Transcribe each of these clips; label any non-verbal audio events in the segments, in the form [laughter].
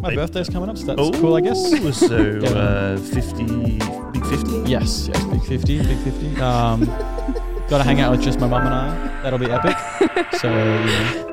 My birthday's coming up, so that's Oh, cool, I guess. So Yeah. uh, 50, [laughs] big 50? Yes, yes, big 50, big 50. Um, Got to hang out with just my mum and I. That'll be epic. [laughs] so, you know.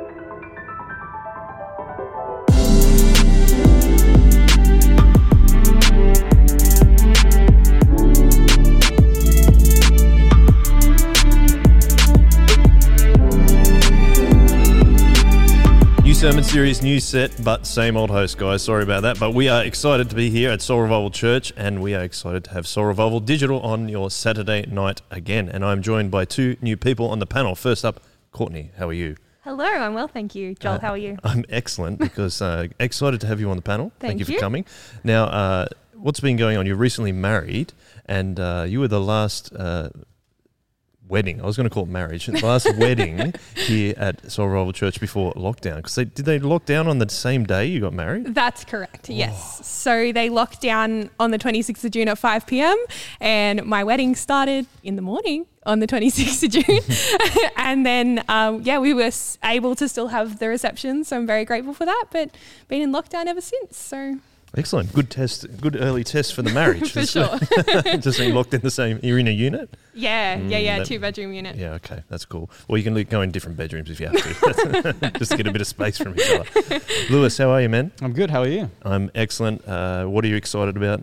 Series, new set, but same old host, guys. Sorry about that. But we are excited to be here at Soul Revival Church, and we are excited to have Soul Revival Digital on your Saturday night again. And I'm joined by two new people on the panel. First up, Courtney, how are you? Hello, I'm well, thank you. Joel, Uh, how are you? I'm excellent because uh, excited to have you on the panel. Thank you for you. coming. Now, uh, what's been going on? You're recently married, and uh, you were the last uh, wedding. I was going to call it marriage. The last [laughs] wedding here at Soul Revival Church before lockdown. Because they did they lock down on the same day you got married? That's correct, yes. So they locked down on the 26th of June at 5 p.m. and my wedding started in the morning on the 26th of June. [laughs] [laughs] and then, um, yeah, we were able to still have the reception. So I'm very grateful for that, but been in lockdown ever since. So Excellent. Good test. Good early test for the marriage. [laughs] for sure. [laughs] Just being locked in the same. You're in a unit. yeah, yeah, Mm, yeah, that- two bedroom unit. Yeah. Okay. That's cool. Or you can go in different bedrooms if you have to. [laughs] Just to get a bit of space from each other. Lewis, how are you, man? I'm good. How are you? I'm excellent. Uh, what are you excited about?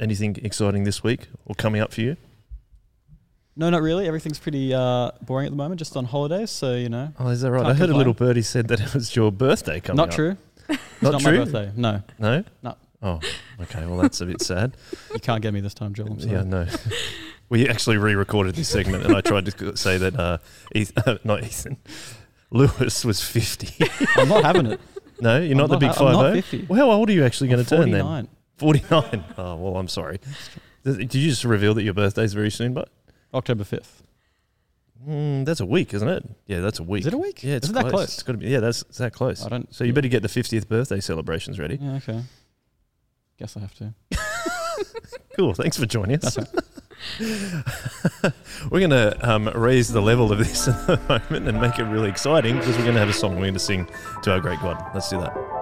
Anything exciting this week or coming up for you? No, not really. Everything's pretty uh, boring at the moment, just on holidays. So, you know, Oh, is that right? I heard a little birdie said that it was your birthday coming up. not up. true. It's Not, not true. my birthday. No, No. No. Oh, okay. Well, that's a bit sad. [laughs] you can't get me this time, Joel. I'm sorry. yeah. No. [laughs] We actually re-recorded this segment, and I tried to [laughs] say that uh, Eth- not Ethan, Lewis was fifty. I'm not having it. no, you're I'm not the big ha- I'm not 50. Well, how old are you actually going to turn then? 49. Forty-nine. Oh well, I'm sorry. Did you just reveal that your birthday's very soon? But October 5th. Mm, that's a week, isn't it? Yeah, that's a week. Is it a week? Yeah, it's Isn't that close. close? It's got to be. Yeah, that's it's that close. I don't. So you better get the 50th birthday celebrations ready. Yeah, okay. Guess I have to. [laughs] Cool. Thanks for joining us. That's [laughs] we're going to um, raise the level of this [laughs] at the moment and make it really exciting because we're going to have a song we're going to sing to our great God. Let's do that.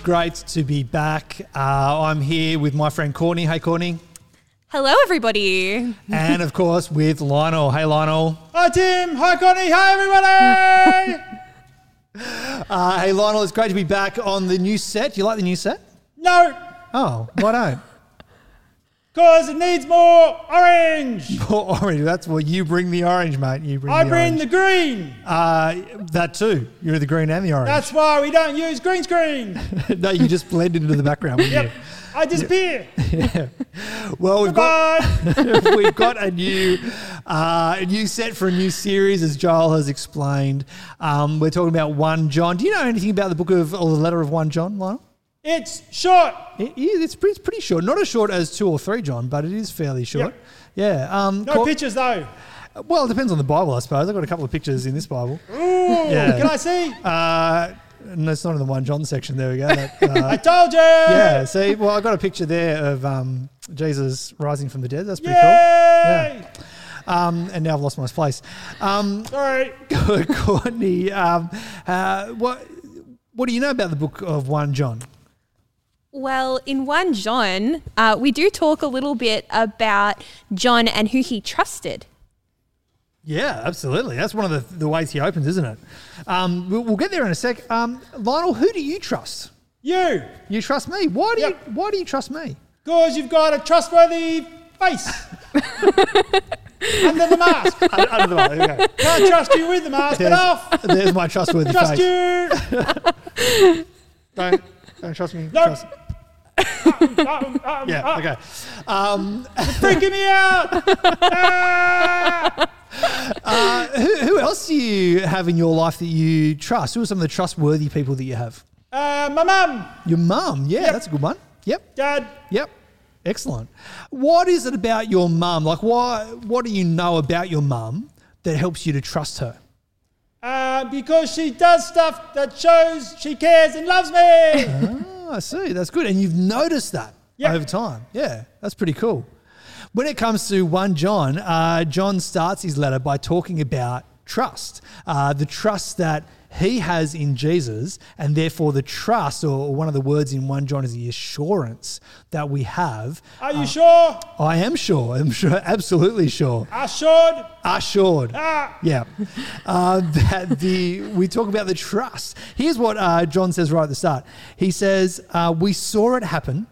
Is great to be back. Uh, I'm here with my friend Courtney. Hey Courtney. Hello, everybody. And of course with Lionel. Hey Lionel. Hi Tim. Hi Connie. Hi everybody. [laughs] Uh, hey Lionel, it's great to be back on the new set. You like the new set? no, Oh, why don't? Cause it needs more orange. [laughs] Or orange. That's what you bring the orange, mate. You bring I the bring orange. the green. uh, that too. You're the green and the orange. That's why we don't use green screen. [laughs] no, you just blend into the background. Yep. I disappear. you? [laughs] Well, we've got we've got a new uh, a new set for a new series, as Joel has explained. Um, we're talking about one John. Do you know anything about the book of or the letter of one John, Lionel? It's short. It is. It's pretty, it's pretty short. Not as short as two or three John, but it is fairly short. Yeah. Um, No Cor- pictures though. Well, it depends on the Bible, I suppose. I've got a couple of pictures in this Bible. Ooh, Yeah. can I see? Uh, no, it's not in the one John section. There we go. That, [laughs] uh, I told you. yeah. See, well, I got a picture there of um, Jesus rising from the dead. That's pretty cool. Yay! Um, and now I've lost my place. Um, Sorry. [laughs] Courtney, um, uh, what what do you know about the book of one John? Well, in 1 John, uh, we do talk a little bit about John and who he trusted. Yeah, absolutely. That's one of the, the ways he opens, isn't it? Um, we'll, we'll get there in a sec. Um, Lionel, who do you trust? You. You trust me. Why do Yep. you Why do you trust me? Because you've got a trustworthy face. [laughs] Under the mask. Under the mask. Okay. [laughs] Can't trust you with the mask. Get There's, off. there's my trustworthy Trust face. you. [laughs] Don't, don't trust me. Nope. Trust- Yeah, [laughs] okay. Um, [laughs] Freaking me out. [laughs] Ah! uh, who, who else do you have in your life that you trust? Who are some of the trustworthy people that you have? Uh, my mum, Your mum. Yeah, Yep. that's a good one. Yep. dad. Yep. Excellent. What is it about your mum? Like, why? What do you know about your mum that helps you to trust her? Uh, because she does stuff that shows she cares and loves me. Oh, I see. That's good. And you've noticed that Yep. over time. Yeah, that's pretty cool. When it comes to 1 John, uh, John starts his letter by talking about trust, uh, the trust that he has in Jesus, and therefore the trust, or one of the words in 1 John is the assurance that we have. Are you sure? I am sure, I'm sure, absolutely sure. Assured? Assured. Ah. Yeah. Uh, that the we talk about the trust. Here's what uh, John says right at the start. He says, uh, "We saw it happen,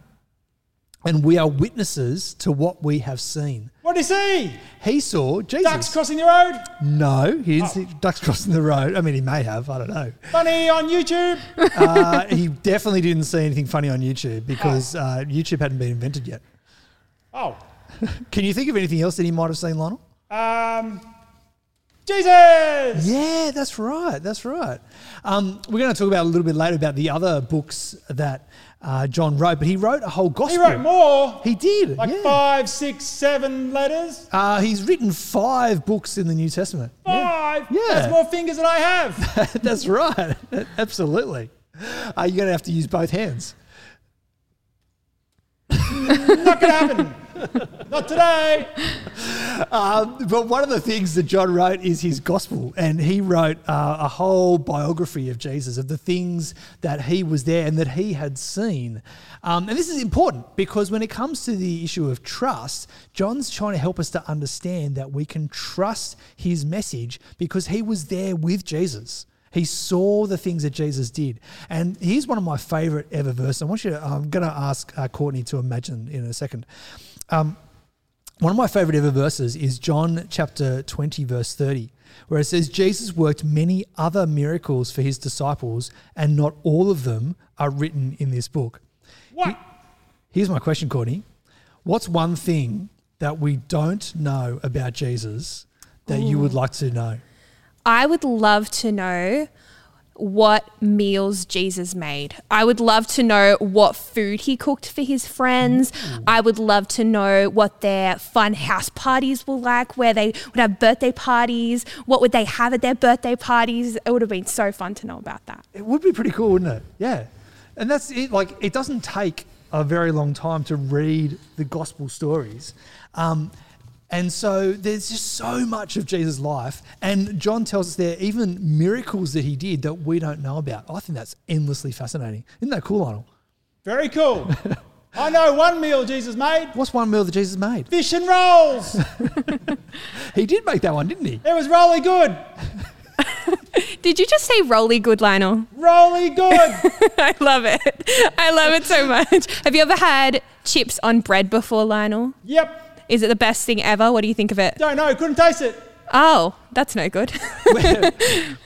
and we are witnesses to what we have seen." What did he see? He saw Jesus. Ducks crossing the road? no, he didn't Oh. see ducks crossing the road. I mean, he may have. I don't know. Funny on YouTube? [laughs] Uh, he definitely didn't see anything funny on YouTube because uh, YouTube hadn't been invented yet. Oh. [laughs] Can you think of anything else that he might have seen, Lionel? Um, Jesus! Yeah, that's right. That's right. Um, we're going to talk about a little bit later about the other books that uh, John wrote, but he wrote a whole gospel. He wrote more. He did. Like yeah. five, six, seven letters. Uh, he's written five books in the New Testament. Five. Yeah. That's more fingers than I have. [laughs] that's right. [laughs] Absolutely. Uh, you're going to have to use both hands. Not gonna happen. [laughs] [laughs] Not today. Um, but one of the things that John wrote is his gospel, and he wrote uh, a whole biography of Jesus, of the things that he was there and that he had seen. Um, and this is important because when it comes to the issue of trust, John's trying to help us to understand that we can trust his message because he was there with Jesus. He saw the things that Jesus did. And here's one of my favorite ever verses. I want you to, I'm going to ask uh, Courtney to imagine in a second. Um, one of my favorite ever verses is John chapter 20, verse 30, where it says, Jesus worked many other miracles for his disciples, and not all of them are written in this book. What? Here's my question, Courtney. What's one thing that we don't know about Jesus that you would like to know? I would love to know what meals Jesus made. I would love to know what food he cooked for his friends. I would love to know what their fun house parties were like, where they would have birthday parties. What would they have at their birthday parties? It would have been so fun to know about that. It would be pretty cool, wouldn't it? Yeah. And that's it. Like, it doesn't take a very long time to read the gospel stories. Um, and so there's just so much of Jesus' life. And John tells us there even miracles that he did that we don't know about. I think that's endlessly fascinating. Isn't that cool, Arnold? Very cool. [laughs] I know one meal Jesus made. What's one meal that Jesus made? Fish and rolls. [laughs] He did make that one, didn't he? It was really good. [laughs] Did you just say rolly good, Lionel? Really good. I love it. I love it so much. Have you ever had chips on bread before, Lionel? yep. Is it the best thing ever? What do you think of it? Don't know. Couldn't taste it. Oh, that's no good. we're,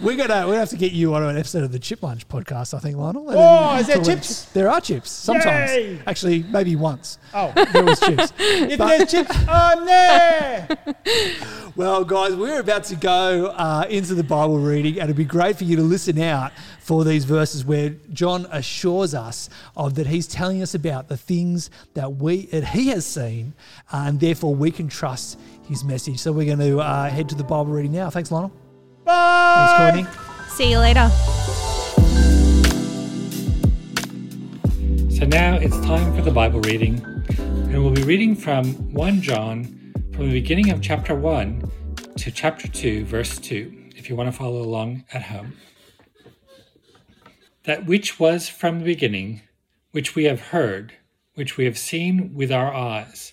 we're gonna we have to get you on an episode of the Chip Lunch podcast, I think, Lionel. And Oh, is there talk about- chips? There are chips sometimes. Yay! Actually, maybe once Oh, [laughs] there was chips. [laughs] if But- there's chips, I'm there. [laughs] Well, guys, we're about to go uh, into the Bible reading, and it'd be great for you to listen out for these verses where John assures us of that he's telling us about the things that we that he has seen, uh, and therefore we can trust his message. So we're going to uh, head to the Bible reading now. Thanks, Lionel. Bye. Thanks, Courtney. See you later. So now it's time for the Bible reading, and we'll be reading from 1 John from the beginning of chapter 1 to chapter 2, verse 2, if you want to follow along at home. That which was from the beginning, which we have heard, which we have seen with our eyes,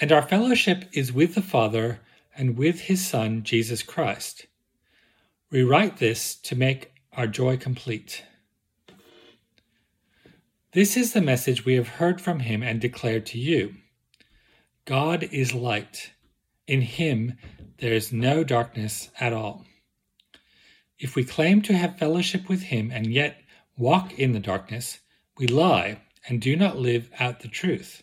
And our fellowship is with the Father and with his Son, Jesus Christ. We write this to make our joy complete. This is the message we have heard from him and declared to you God is light. In him there is no darkness at all. If we claim to have fellowship with him and yet walk in the darkness, we lie and do not live out the truth.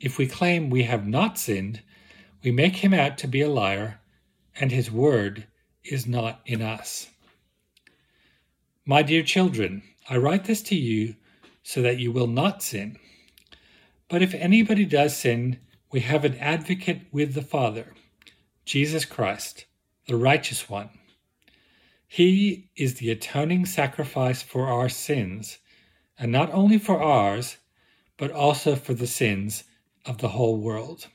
If we claim we have not sinned, we make him out to be a liar, and his word is not in us. My dear children, I write this to you so that you will not sin. But if anybody does sin, we have an advocate with the Father, Jesus Christ, the righteous one. He is the atoning sacrifice for our sins, and not only for ours, but also for the sins of the whole world.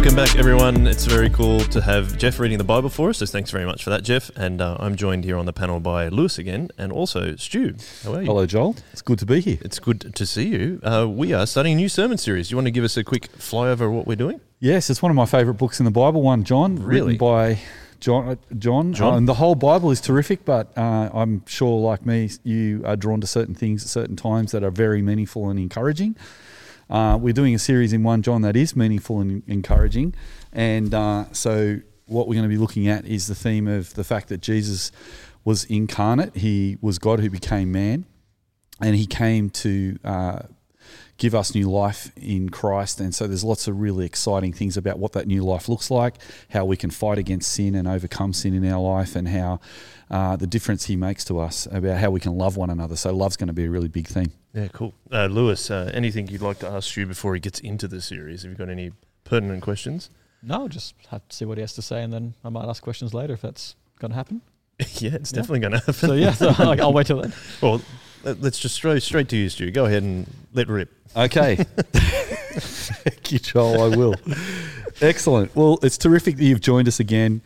Welcome back, everyone. It's very cool to have Jeff reading the Bible for us. So thanks very much for that, Jeff. And uh, I'm joined here on the panel by Lewis again, and also Stu. How are you? Hello, Joel. It's good to be here. It's good to see you. Uh, we are starting a new sermon series. Do you want to give us a quick flyover of what we're doing? Yes, it's one of my favourite books in the Bible. One, John, Really? written by John. uh, John. John? Uh, and the whole Bible is terrific, but uh, I'm sure, like me, you are drawn to certain things at certain times that are very meaningful and encouraging. Uh, we're doing a series in one John that is meaningful and encouraging, and uh, so what we're going to be looking at is the theme of the fact that Jesus was incarnate. He was God who became man, and he came to uh, give us new life in Christ. And so there's lots of really exciting things about what that new life looks like, how we can fight against sin and overcome sin in our life, and how uh, the difference he makes to us about how we can love one another. So love's going to be a really big theme. Yeah, cool. Uh, Lewis, uh, anything you'd like to ask Stu before he gets into the series? Have you got any pertinent questions? No, just have to see what he has to say, and then I might ask questions later if that's going to happen. [laughs] yeah, it's Yeah. definitely going to happen. So yeah, so [laughs] like, I'll wait till then. well, let- let's just straight straight to you, Stu. Go ahead and let rip. Okay. [laughs] Thank you, Joel. I will. Excellent. Well, it's terrific that you've joined us again.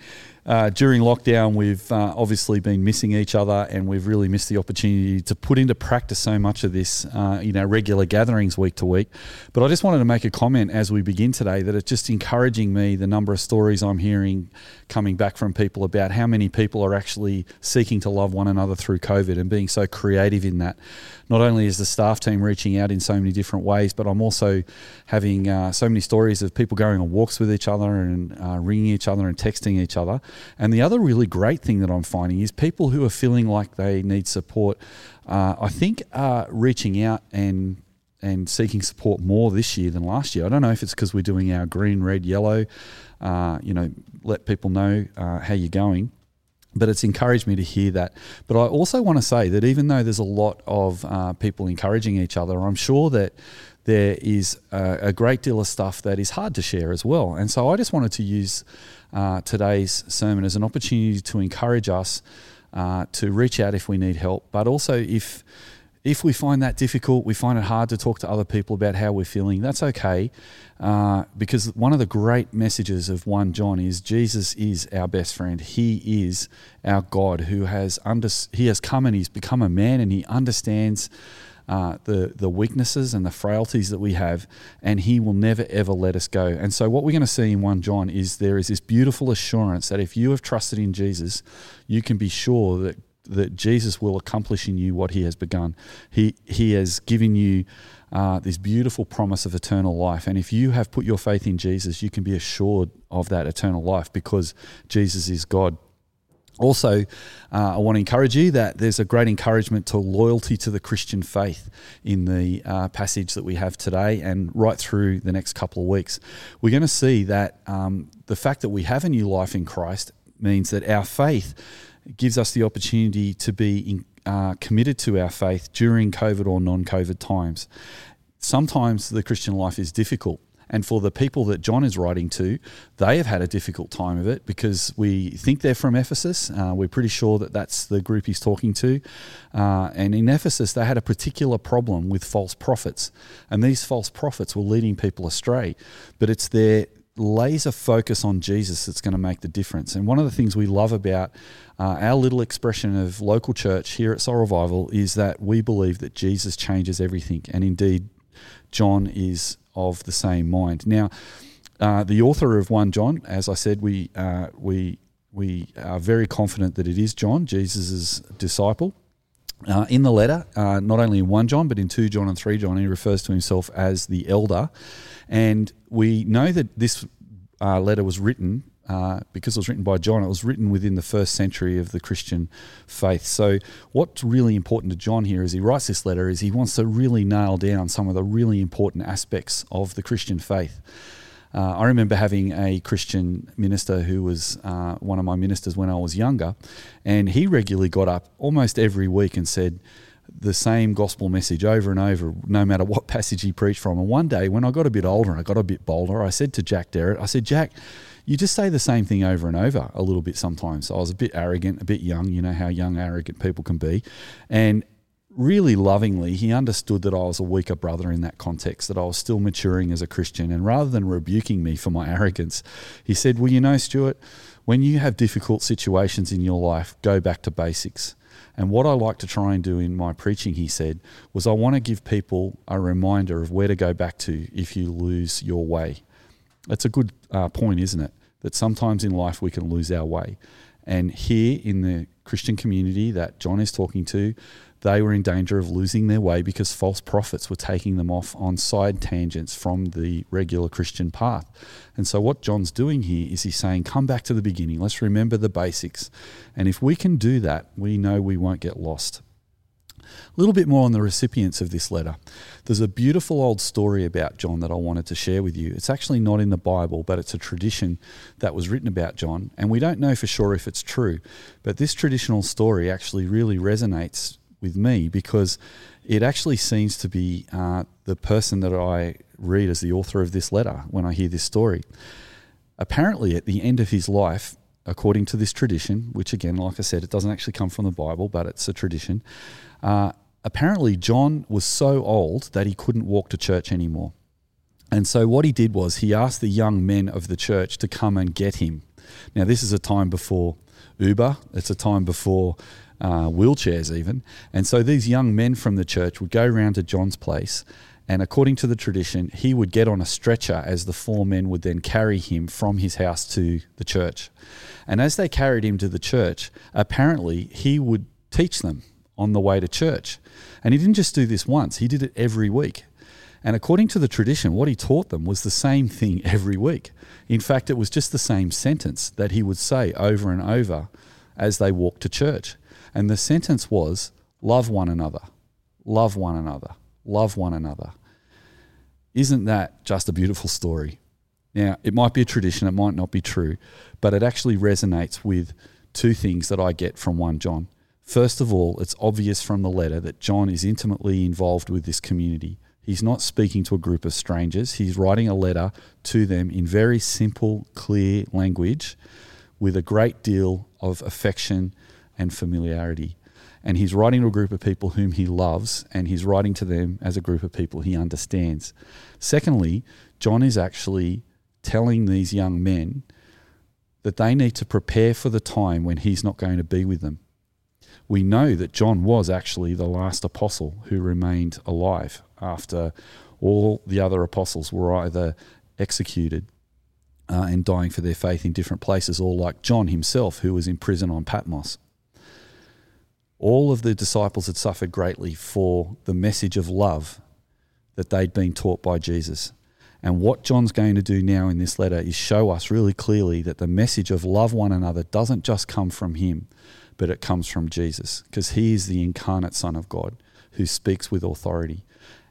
Uh, during lockdown, we've uh, obviously been missing each other, and we've really missed the opportunity to put into practice so much of this, uh, you know, regular gatherings week to week. But I just wanted to make a comment as we begin today that it's just encouraging me the number of stories I'm hearing coming back from people about how many people are actually seeking to love one another through COVID and being so creative in that. Not only is the staff team reaching out in so many different ways, but I'm also having uh, so many stories of people going on walks with each other and uh, ringing each other and texting each other. And the other really great thing that I'm finding is people who are feeling like they need support, uh, I think, are reaching out and and seeking support more this year than last year. I don't know if it's because we're doing our green, red, yellow, uh, you know, let people know uh, how you're going. But it's encouraged me to hear that. But I also want to say that even though there's a lot of uh, people encouraging each other, I'm sure that there is a, a great deal of stuff that is hard to share as well. And so I just wanted to use uh, today's sermon as an opportunity to encourage us uh, to reach out if we need help, but also if if we find that difficult, we find it hard to talk to other people about how we're feeling, that's okay. Uh, because one of the great messages of 1 John is Jesus is our best friend. He is our God who has under, he has come and he's become a man and he understands uh, the the weaknesses and the frailties that we have, and He will never ever let us go. And so, what we're going to see in one John is there is this beautiful assurance that if you have trusted in Jesus, you can be sure that that Jesus will accomplish in you what He has begun. He He has given you uh, this beautiful promise of eternal life, and if you have put your faith in Jesus, you can be assured of that eternal life because Jesus is God. Also, uh, I want to encourage you that there's a great encouragement to loyalty to the Christian faith in the uh, passage that we have today and right through the next couple of weeks. We're going to see that um, the fact that we have a new life in Christ means that our faith gives us the opportunity to be in, uh, committed to our faith during COVID or non COVID times. Sometimes the Christian life is difficult. And for the people that John is writing to, they have had a difficult time of it because we think they're from Ephesus. Uh, we're pretty sure that that's the group he's talking to. Uh, and in Ephesus, they had a particular problem with false prophets. And these false prophets were leading people astray. But it's their laser focus on Jesus that's going to make the difference. And one of the things we love about uh, our little expression of local church here at Soul Revival is that we believe that Jesus changes everything. And indeed, John is of the same mind. Now, uh, the author of 1 John, as I said, we, uh, we, we are very confident that it is John, Jesus' disciple. Uh, in the letter, uh, not only in 1 John, but in 2 John and 3 John, he refers to himself as the elder. And we know that this uh, letter was written uh, because it was written by John, it was written within the first century of the Christian faith. So, what's really important to John here as he writes this letter is he wants to really nail down some of the really important aspects of the Christian faith. Uh, I remember having a Christian minister who was uh, one of my ministers when I was younger, and he regularly got up almost every week and said, the same gospel message over and over, no matter what [laughs] passage he preached from. And one day, when I got a bit older and I got a bit bolder, I said to Jack Derrett, I said, Jack, you just say the same thing over and over a little bit sometimes. I was a bit arrogant, a bit young, you know how young, arrogant people can be. And really lovingly, he understood that I was a weaker brother in that context, that I was still maturing as a Christian. And rather than rebuking me for my arrogance, he said, Well, you know, Stuart, when you have difficult situations in your life, go back to basics. And what I like to try and do in my preaching, he said, was I want to give people a reminder of where to go back to if you lose your way. That's a good uh, point, isn't it? That sometimes in life we can lose our way. And here in the Christian community that John is talking to, they were in danger of losing their way because false prophets were taking them off on side tangents from the regular Christian path. And so, what John's doing here is he's saying, Come back to the beginning. Let's remember the basics. And if we can do that, we know we won't get lost. A little bit more on the recipients of this letter. There's a beautiful old story about John that I wanted to share with you. It's actually not in the Bible, but it's a tradition that was written about John, and we don't know for sure if it's true. But this traditional story actually really resonates with me because it actually seems to be uh, the person that I read as the author of this letter when I hear this story. Apparently, at the end of his life, according to this tradition, which again, like I said, it doesn't actually come from the Bible, but it's a tradition. Uh, apparently, John was so old that he couldn't walk to church anymore. And so, what he did was he asked the young men of the church to come and get him. Now, this is a time before Uber, it's a time before uh, wheelchairs, even. And so, these young men from the church would go round to John's place. And according to the tradition, he would get on a stretcher as the four men would then carry him from his house to the church. And as they carried him to the church, apparently he would teach them on the way to church. And he didn't just do this once, he did it every week. And according to the tradition, what he taught them was the same thing [laughs] every week. In fact, it was just the same sentence that he would say over and over as they walked to church. And the sentence was love one another, love one another, love one another. Isn't that just a beautiful story? Now, it might be a tradition, it might not be true, but it actually resonates with two things that I get from 1 John. First of all, it's obvious from the letter that John is intimately involved with this community. He's not speaking to a group of strangers. He's writing a letter to them in very simple, clear language with a great deal of affection and familiarity. And he's writing to a group of people whom he loves, and he's writing to them as a group of people he understands. Secondly, John is actually telling these young men that they need to prepare for the time when he's not going to be with them we know that John was actually the last apostle who remained alive after all the other apostles were either executed uh, and dying for their faith in different places, or like John himself, who was in prison on Patmos. All of the disciples had suffered greatly for the message of love that they'd been taught by Jesus. And what John's going to do now in this letter is show us really clearly that the message of love one another doesn't just come from him, but it comes from Jesus, because he is the incarnate Son of God who speaks with authority.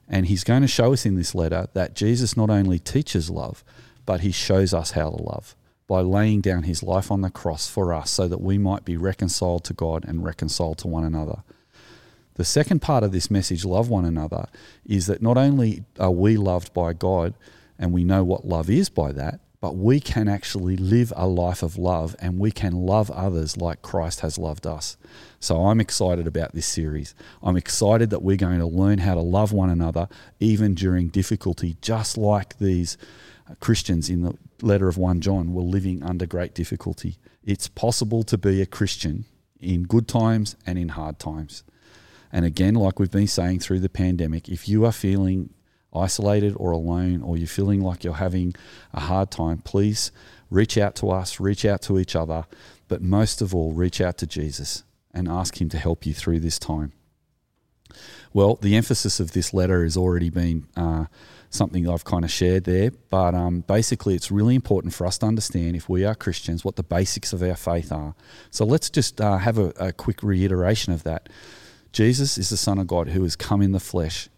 And he's going to show us in this letter that Jesus not only teaches love, but he shows us how to love by laying down his life on the cross for us so that we might be reconciled to God and reconciled to one another. The second part of this message, love one another, is that not only are we loved by God and we know what love is by that, but we can actually live a life of love and we can love others like Christ has loved us. So I'm excited about this series. I'm excited that we're going to learn how to love one another even during difficulty, just like these Christians in the letter of 1 John were living under great difficulty. It's possible to be a Christian in good times and in hard times. And again, like we've been saying through the pandemic, if you are feeling isolated or alone, or you're feeling like you're having a hard time, please reach out to us, reach out to each other, but most of all, reach out to Jesus and ask Him to help you through this time. Well, the emphasis of this letter has already been uh, something I've kind of shared there, but um, basically, it's really important for us to understand if we are Christians what the basics of our faith are. So let's just uh, have a, a quick reiteration of that. Jesus is the Son of God who has come in the flesh.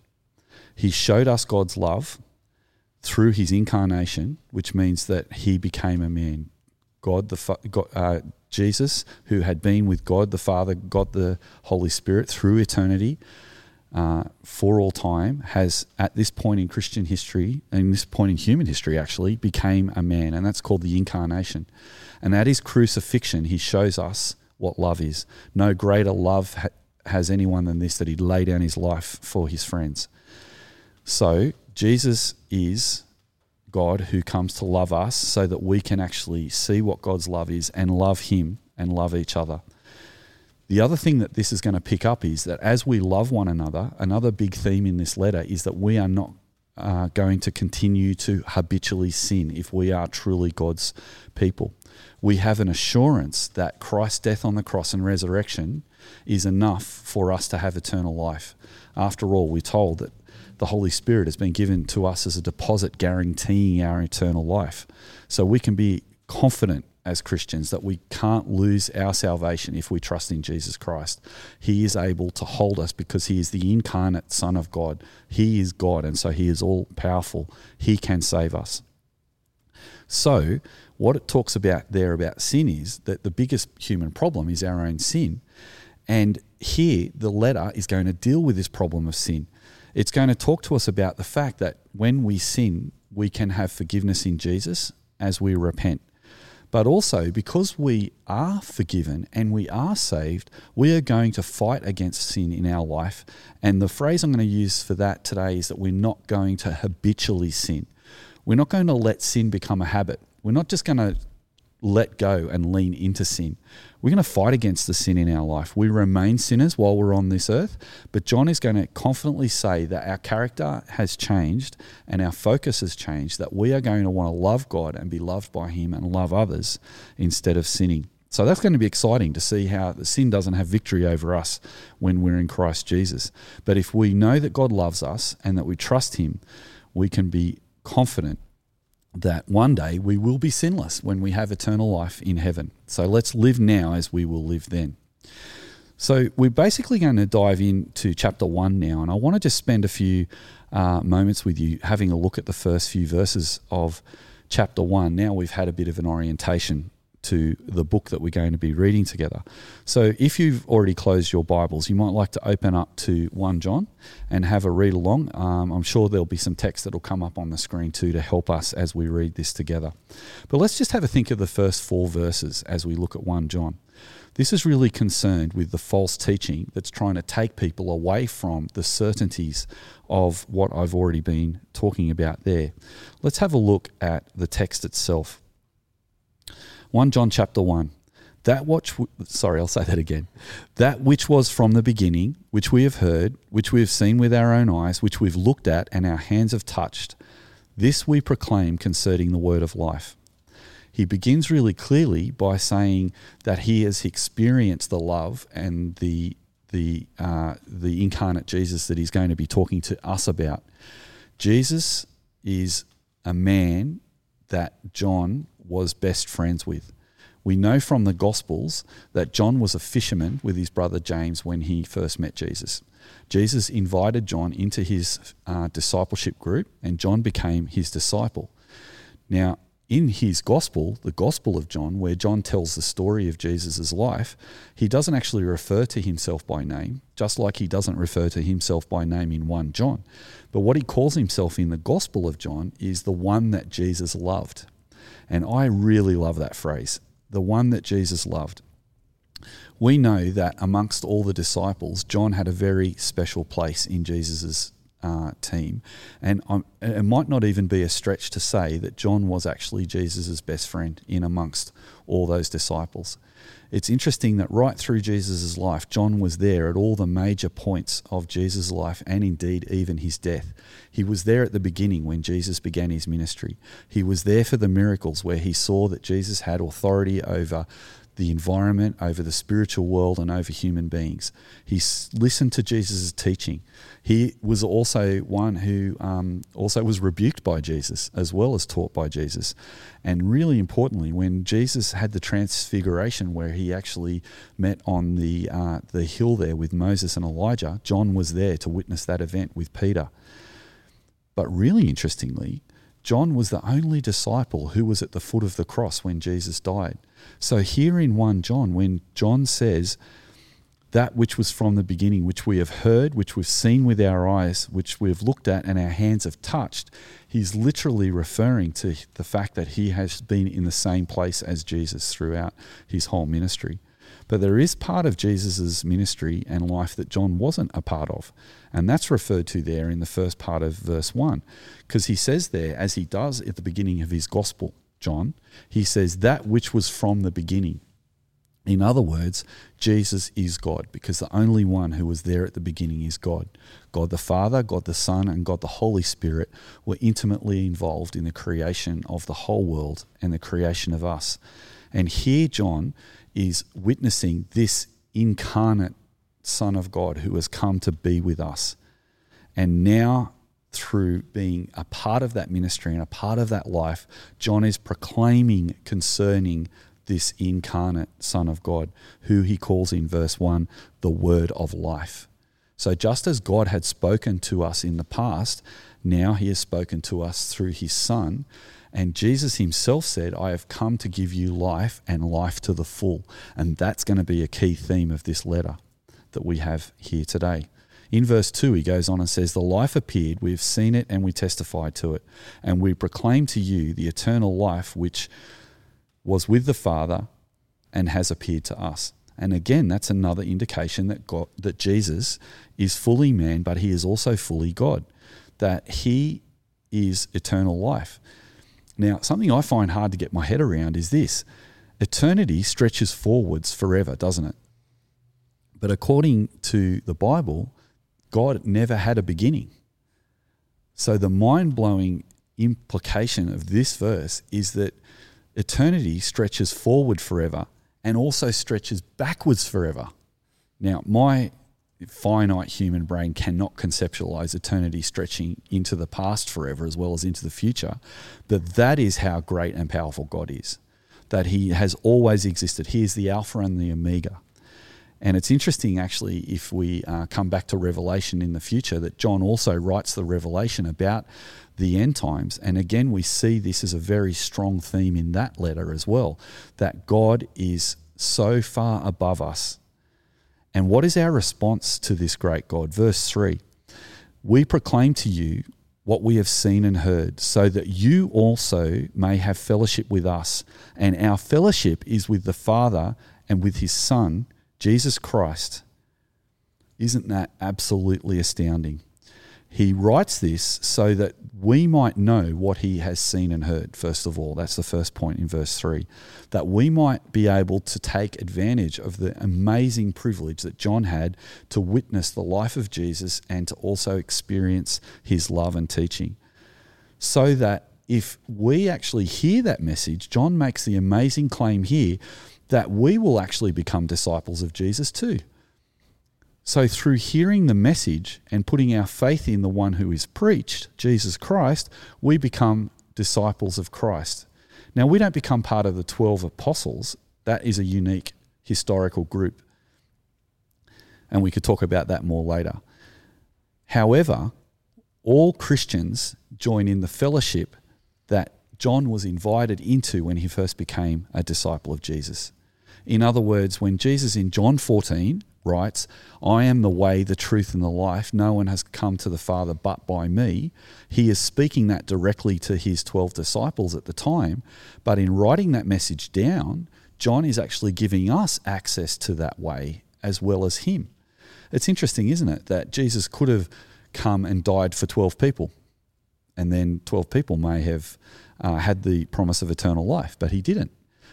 He showed us God's love through his incarnation, which means that he became a man. God, the God, uh, Jesus, who had been with God the Father, God the Holy Spirit through eternity, uh, for all time, has at this point in Christian history, and this point in human history actually, became a man, and that's called the incarnation. And at his crucifixion, he shows us what love is. No greater love ha- has anyone than this that he'd lay down his life for his friends. So Jesus is God who comes to love us so that we can actually see what God's love is and love him and love each other. The other thing that this is going to pick up is that as we love one another, another big theme in this letter is that we are not uh, going to continue to habitually sin if we are truly God's people. We have an assurance that Christ's death on the cross and resurrection is enough for us to have eternal life. After all, we're told that the Holy Spirit has been given to us as a deposit guaranteeing our eternal life. So we can be confident as Christians that we can't lose our salvation if we trust in Jesus Christ. He is able to hold us because He is the incarnate Son of God. He is God, and so He is all powerful. He can save us. So, what it talks about there about sin is that the biggest human problem is our own sin. And here, the letter is going to deal with this problem of sin. It's going to talk to us about the fact that when we sin, we can have forgiveness in Jesus as we repent. But also, because we are forgiven and we are saved, we are going to fight against sin in our life. And the phrase I'm going to use for that today is that we're not going to habitually sin. We're not going to let sin become a habit. We're not just going to let go and lean into sin. We're going to fight against the sin in our life. We remain sinners while we're on this earth, but John is going to confidently say that our character has changed and our focus has changed, that we are going to want to love God and be loved by Him and love others instead of sinning. So that's going to be exciting to see how the sin doesn't have victory over us when we're in Christ Jesus. But if we know that God loves us and that we trust Him, we can be confident that one day we will be sinless when we have eternal life in heaven. So let's live now as we will live then. So we're basically going to dive into chapter one now, and I want to just spend a few uh, moments with you having a look at the first few verses of chapter one. Now we've had a bit of an orientation to the book that we're going to be reading together. So, if you've already closed your Bibles, you might like to open up to 1 John and have a read along. Um, I'm sure there'll be some text that'll come up on the screen too to help us as we read this together. But let's just have a think of the first four verses as we look at 1 John. This is really concerned with the false teaching that's trying to take people away from the certainties of what I've already been talking about there. Let's have a look at the text itself. 1 John chapter 1. That which, sorry, I'll say that again. That which was from the beginning, which we have heard, which we have seen with our own eyes, which we've looked at and our hands have touched, this we proclaim concerning the word of life. He begins really clearly by saying that he has experienced the love and the the uh, the incarnate Jesus that he's going to be talking to us about. Jesus is a man that John was best friends with. We know from the Gospels that John was a fisherman with his brother James when he first met Jesus. Jesus invited John into his uh, discipleship group, and John became his disciple. Now, in his gospel, the Gospel of John, where John tells the story of Jesus' life, he doesn't actually refer to himself by name, just like he doesn't refer to himself by name in 1 John. But what he calls himself in the Gospel of John is the one that Jesus loved. And I really love that phrase, the one that Jesus loved. We know that amongst all the disciples, John had a very special place in Jesus' uh, team. And um, it might not even be a stretch to say that John was actually Jesus' best friend in amongst all those disciples. It's interesting that right through Jesus' life, John was there at all the major points of Jesus' life and indeed even his death. He was there at the beginning when Jesus began his ministry. He was there for the miracles where he saw that Jesus had authority over the environment, over the spiritual world, and over human beings. He listened to Jesus' teaching. He was also one who um, also was rebuked by Jesus as well as taught by Jesus. And really importantly, when Jesus had the transfiguration where he actually met on the, uh, the hill there with Moses and Elijah, John was there to witness that event with Peter. But really interestingly, John was the only disciple who was at the foot of the cross when Jesus died. So here in 1 John, when John says, that which was from the beginning, which we have heard, which we've seen with our eyes, which we have looked at and our hands have touched, he's literally referring to the fact that he has been in the same place as Jesus throughout his whole ministry. But there is part of Jesus' ministry and life that John wasn't a part of. And that's referred to there in the first part of verse 1. Because he says there, as he does at the beginning of his gospel, John, he says, that which was from the beginning. In other words, Jesus is God because the only one who was there at the beginning is God. God the Father, God the Son, and God the Holy Spirit were intimately involved in the creation of the whole world and the creation of us. And here, John is witnessing this incarnate Son of God who has come to be with us. And now, through being a part of that ministry and a part of that life, John is proclaiming concerning this incarnate Son of God, who he calls in verse 1 the Word of life. So, just as God had spoken to us in the past, now he has spoken to us through his Son. And Jesus himself said, I have come to give you life and life to the full. And that's going to be a key theme of this letter that we have here today. In verse 2, he goes on and says, The life appeared, we have seen it, and we testify to it. And we proclaim to you the eternal life which was with the Father and has appeared to us. And again, that's another indication that God, that Jesus is fully man, but he is also fully God, that he is eternal life. Now, something I find hard to get my head around is this eternity stretches forwards forever, doesn't it? But according to the Bible, God never had a beginning. So the mind blowing implication of this verse is that eternity stretches forward forever and also stretches backwards forever. Now, my finite human brain cannot conceptualize eternity stretching into the past forever as well as into the future. But that is how great and powerful God is, that He has always existed. He is the Alpha and the Omega. And it's interesting, actually, if we uh, come back to Revelation in the future, that John also writes the Revelation about the end times. And again, we see this as a very strong theme in that letter as well that God is so far above us and what is our response to this great God? Verse 3 We proclaim to you what we have seen and heard, so that you also may have fellowship with us. And our fellowship is with the Father and with his Son, Jesus Christ. Isn't that absolutely astounding? He writes this so that we might know what he has seen and heard, first of all. That's the first point in verse 3. That we might be able to take advantage of the amazing privilege that John had to witness the life of Jesus and to also experience his love and teaching. So that if we actually hear that message, John makes the amazing claim here that we will actually become disciples of Jesus too. So, through hearing the message and putting our faith in the one who is preached, Jesus Christ, we become disciples of Christ. Now, we don't become part of the 12 apostles, that is a unique historical group. And we could talk about that more later. However, all Christians join in the fellowship that John was invited into when he first became a disciple of Jesus. In other words, when Jesus in John 14 writes, I am the way, the truth, and the life, no one has come to the Father but by me, he is speaking that directly to his 12 disciples at the time. But in writing that message down, John is actually giving us access to that way as well as him. It's interesting, isn't it, that Jesus could have come and died for 12 people, and then 12 people may have uh, had the promise of eternal life, but he didn't.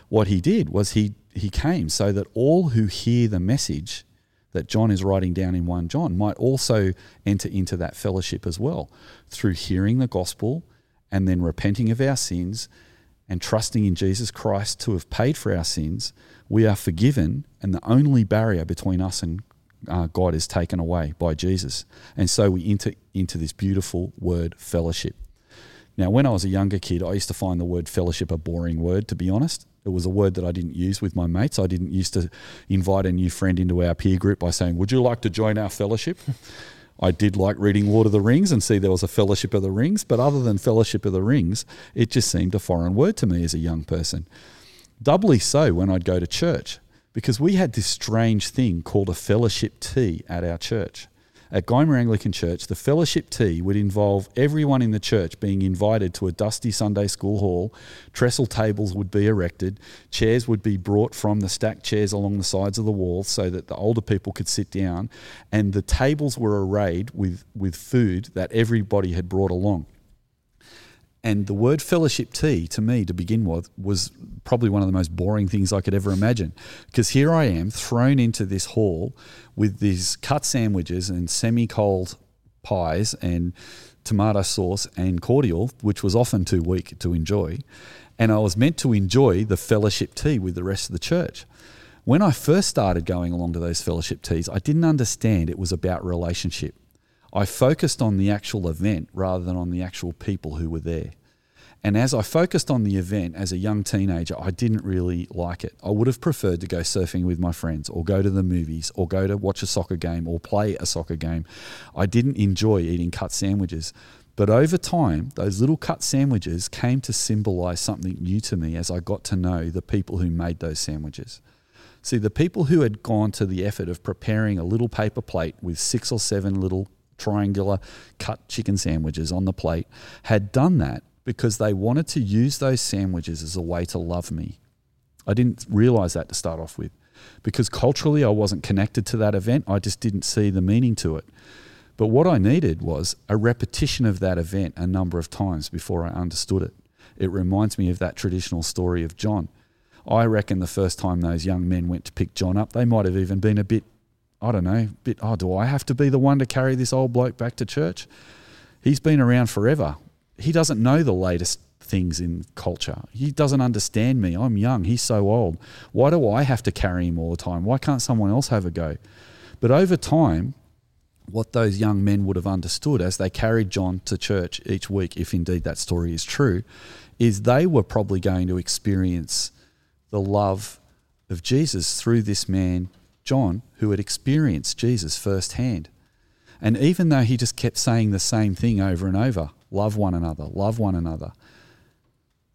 What he did was he, he came so that all who hear the message that John is writing down in 1 John might also enter into that fellowship as well through hearing the gospel and then repenting of our sins and trusting in Jesus Christ to have paid for our sins. We are forgiven, and the only barrier between us and uh, God is taken away by Jesus. And so we enter into this beautiful word fellowship. Now, when I was a younger kid, I used to find the word fellowship a boring word, to be honest. It was a word that I didn't use with my mates. I didn't used to invite a new friend into our peer group by saying, Would you like to join our fellowship? [laughs] I did like reading Lord of the Rings and see there was a Fellowship of the Rings, but other than Fellowship of the Rings, it just seemed a foreign word to me as a young person. Doubly so when I'd go to church, because we had this strange thing called a fellowship tea at our church at Gymea Anglican Church, the fellowship tea would involve everyone in the church being invited to a dusty Sunday school hall. Trestle tables would be erected, chairs would be brought from the stacked chairs along the sides of the wall so that the older people could sit down, and the tables were arrayed with, with food that everybody had brought along. And the word fellowship tea, to me, to begin with, was probably one of the most boring things I could ever imagine. Because here I am thrown into this hall with these cut sandwiches and semi cold pies and tomato sauce and cordial, which was often too weak to enjoy. And I was meant to enjoy the fellowship tea with the rest of the church. When I first started going along to those fellowship teas, I didn't understand it was about relationship. I focused on the actual event rather than on the actual people who were there. And as I focused on the event as a young teenager, I didn't really like it. I would have preferred to go surfing with my friends or go to the movies or go to watch a soccer game or play a soccer game. I didn't enjoy eating cut sandwiches. But over time, those little cut sandwiches came to symbolize something new to me as I got to know the people who made those sandwiches. See, the people who had gone to the effort of preparing a little paper plate with six or seven little triangular cut chicken sandwiches on the plate had done that because they wanted to use those sandwiches as a way to love me. I didn't realize that to start off with because culturally I wasn't connected to that event. I just didn't see the meaning to it. But what I needed was a repetition of that event a number of times before I understood it. It reminds me of that traditional story of John. I reckon the first time those young men went to pick John up, they might have even been a bit I don't know, bit, oh, do I have to be the one to carry this old bloke back to church? He's been around forever. He doesn't know the latest things in culture. He doesn't understand me. I'm young. He's so old. Why do I have to carry him all the time? Why can't someone else have a go? But over time, what those young men would have understood as they carried John to church each week, if indeed that story is true, is they were probably going to experience the love of Jesus through this man John, who had experienced Jesus firsthand. And even though he just kept saying the same thing over and over love one another, love one another,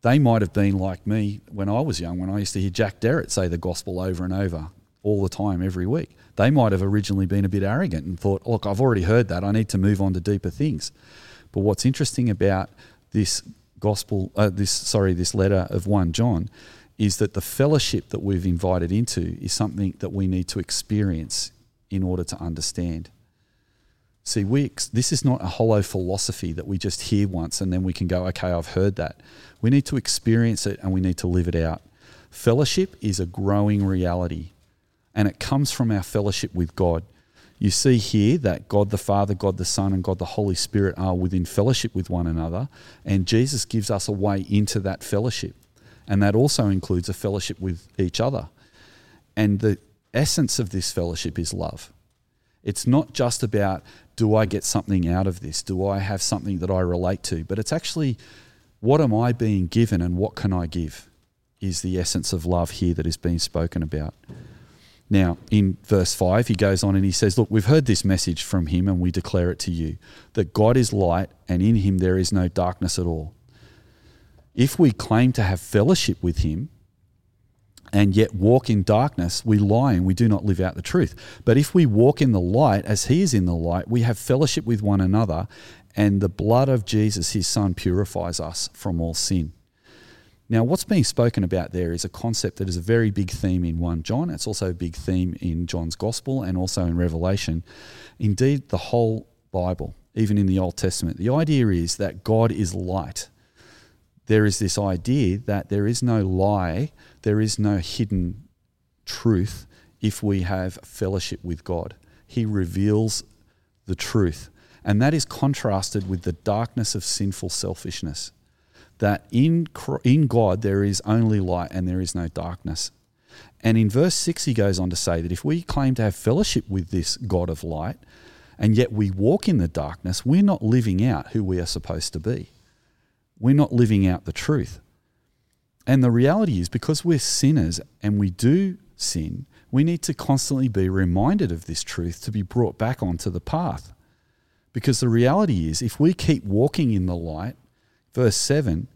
they might have been like me when I was young, when I used to hear Jack Derrett say the gospel over and over all the time, every week. They might have originally been a bit arrogant and thought, look, I've already heard that. I need to move on to deeper things. But what's interesting about this gospel, uh, this sorry, this letter of 1 John is that the fellowship that we've invited into is something that we need to experience in order to understand. See, we, this is not a hollow philosophy that we just hear once and then we can go, okay, I've heard that. We need to experience it and we need to live it out. Fellowship is a growing reality and it comes from our fellowship with God. You see here that God the Father, God the Son, and God the Holy Spirit are within fellowship with one another, and Jesus gives us a way into that fellowship and that also includes a fellowship with each other. And the essence of this fellowship is love. It's not just about do I get something out of this? Do I have something that I relate to? But it's actually what am I being given and what can I give is the essence of love here that is being spoken about. Now, in verse 5, he goes on and he says, Look, we've heard this message from him and we declare it to you that God is light and in him there is no darkness at all. If we claim to have fellowship with him and yet walk in darkness, we lie and we do not live out the truth. But if we walk in the light as he is in the light, we have fellowship with one another, and the blood of Jesus, his son, purifies us from all sin. Now, what's being spoken about there is a concept that is a very big theme in 1 John. It's also a big theme in John's Gospel and also in Revelation. Indeed, the whole Bible, even in the Old Testament. The idea is that God is light. There is this idea that there is no lie, there is no hidden truth if we have fellowship with God. He reveals the truth. And that is contrasted with the darkness of sinful selfishness that in, in God there is only light and there is no darkness. And in verse 6, he goes on to say that if we claim to have fellowship with this God of light, and yet we walk in the darkness, we're not living out who we are supposed to be. We're not living out the truth. And the reality is, because we're sinners and we do sin, we need to constantly be reminded of this truth to be brought back onto the path. Because the reality is, if we keep walking in the light, verse 7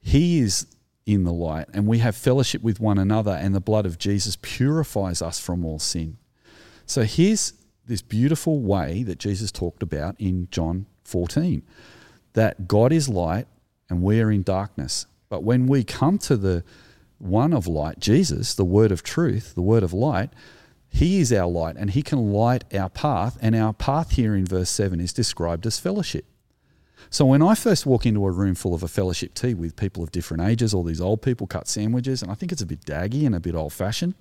He is in the light, and we have fellowship with one another, and the blood of Jesus purifies us from all sin. So here's this beautiful way that Jesus talked about in John 14 that God is light and we are in darkness. But when we come to the one of light, Jesus, the word of truth, the word of light, he is our light and he can light our path. And our path here in verse 7 is described as fellowship. So when I first walk into a room full of a fellowship tea with people of different ages, all these old people cut sandwiches, and I think it's a bit daggy and a bit old fashioned.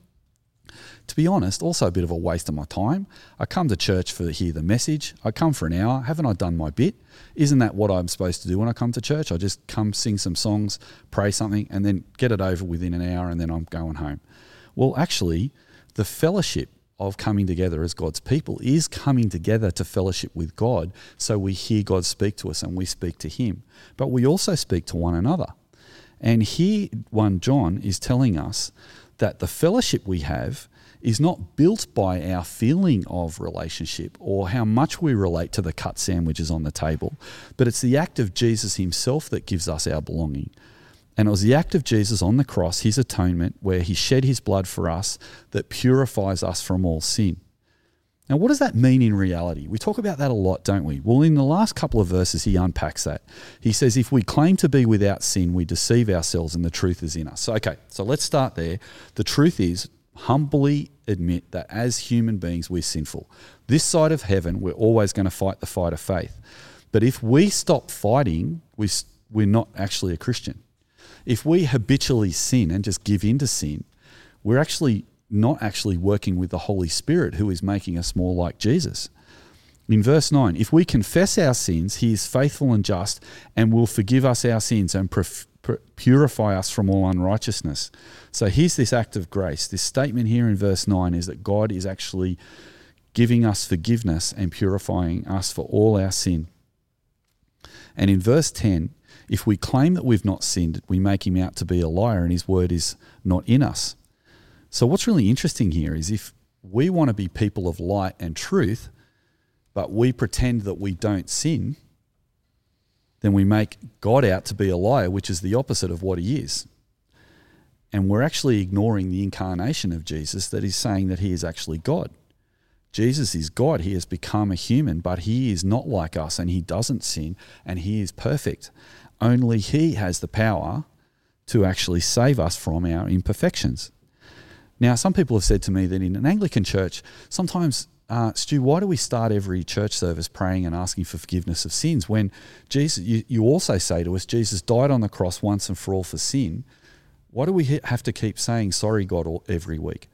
To be honest, also a bit of a waste of my time. I come to church for hear the message. I come for an hour. Haven't I done my bit? Isn't that what I'm supposed to do when I come to church? I just come sing some songs, pray something, and then get it over within an hour, and then I'm going home. Well, actually, the fellowship of coming together as God's people is coming together to fellowship with God. So we hear God speak to us and we speak to Him. But we also speak to one another. And here, 1 John is telling us that the fellowship we have is not built by our feeling of relationship or how much we relate to the cut sandwiches on the table, but it's the act of Jesus Himself that gives us our belonging. And it was the act of Jesus on the cross, his atonement, where he shed his blood for us that purifies us from all sin. Now, what does that mean in reality? We talk about that a lot, don't we? Well, in the last couple of verses, he unpacks that. He says, If we claim to be without sin, we deceive ourselves and the truth is in us. So, okay, so let's start there. The truth is, humbly admit that as human beings, we're sinful. This side of heaven, we're always going to fight the fight of faith. But if we stop fighting, we're not actually a Christian if we habitually sin and just give in to sin, we're actually not actually working with the Holy Spirit who is making us more like Jesus. In verse 9, if we confess our sins, he is faithful and just and will forgive us our sins and purify us from all unrighteousness. So here's this act of grace. This statement here in verse 9 is that God is actually giving us forgiveness and purifying us for all our sin. And in verse 10, if we claim that we've not sinned, we make him out to be a liar and his word is not in us. So, what's really interesting here is if we want to be people of light and truth, but we pretend that we don't sin, then we make God out to be a liar, which is the opposite of what he is. And we're actually ignoring the incarnation of Jesus that is saying that he is actually God. Jesus is God. He has become a human, but he is not like us and he doesn't sin and he is perfect. Only He has the power to actually save us from our imperfections. Now, some people have said to me that in an Anglican church, sometimes, uh, Stu, why do we start every church service praying and asking for forgiveness of sins when Jesus, you, you also say to us, Jesus died on the cross once and for all for sin? Why do we have to keep saying, sorry, God, all, every week?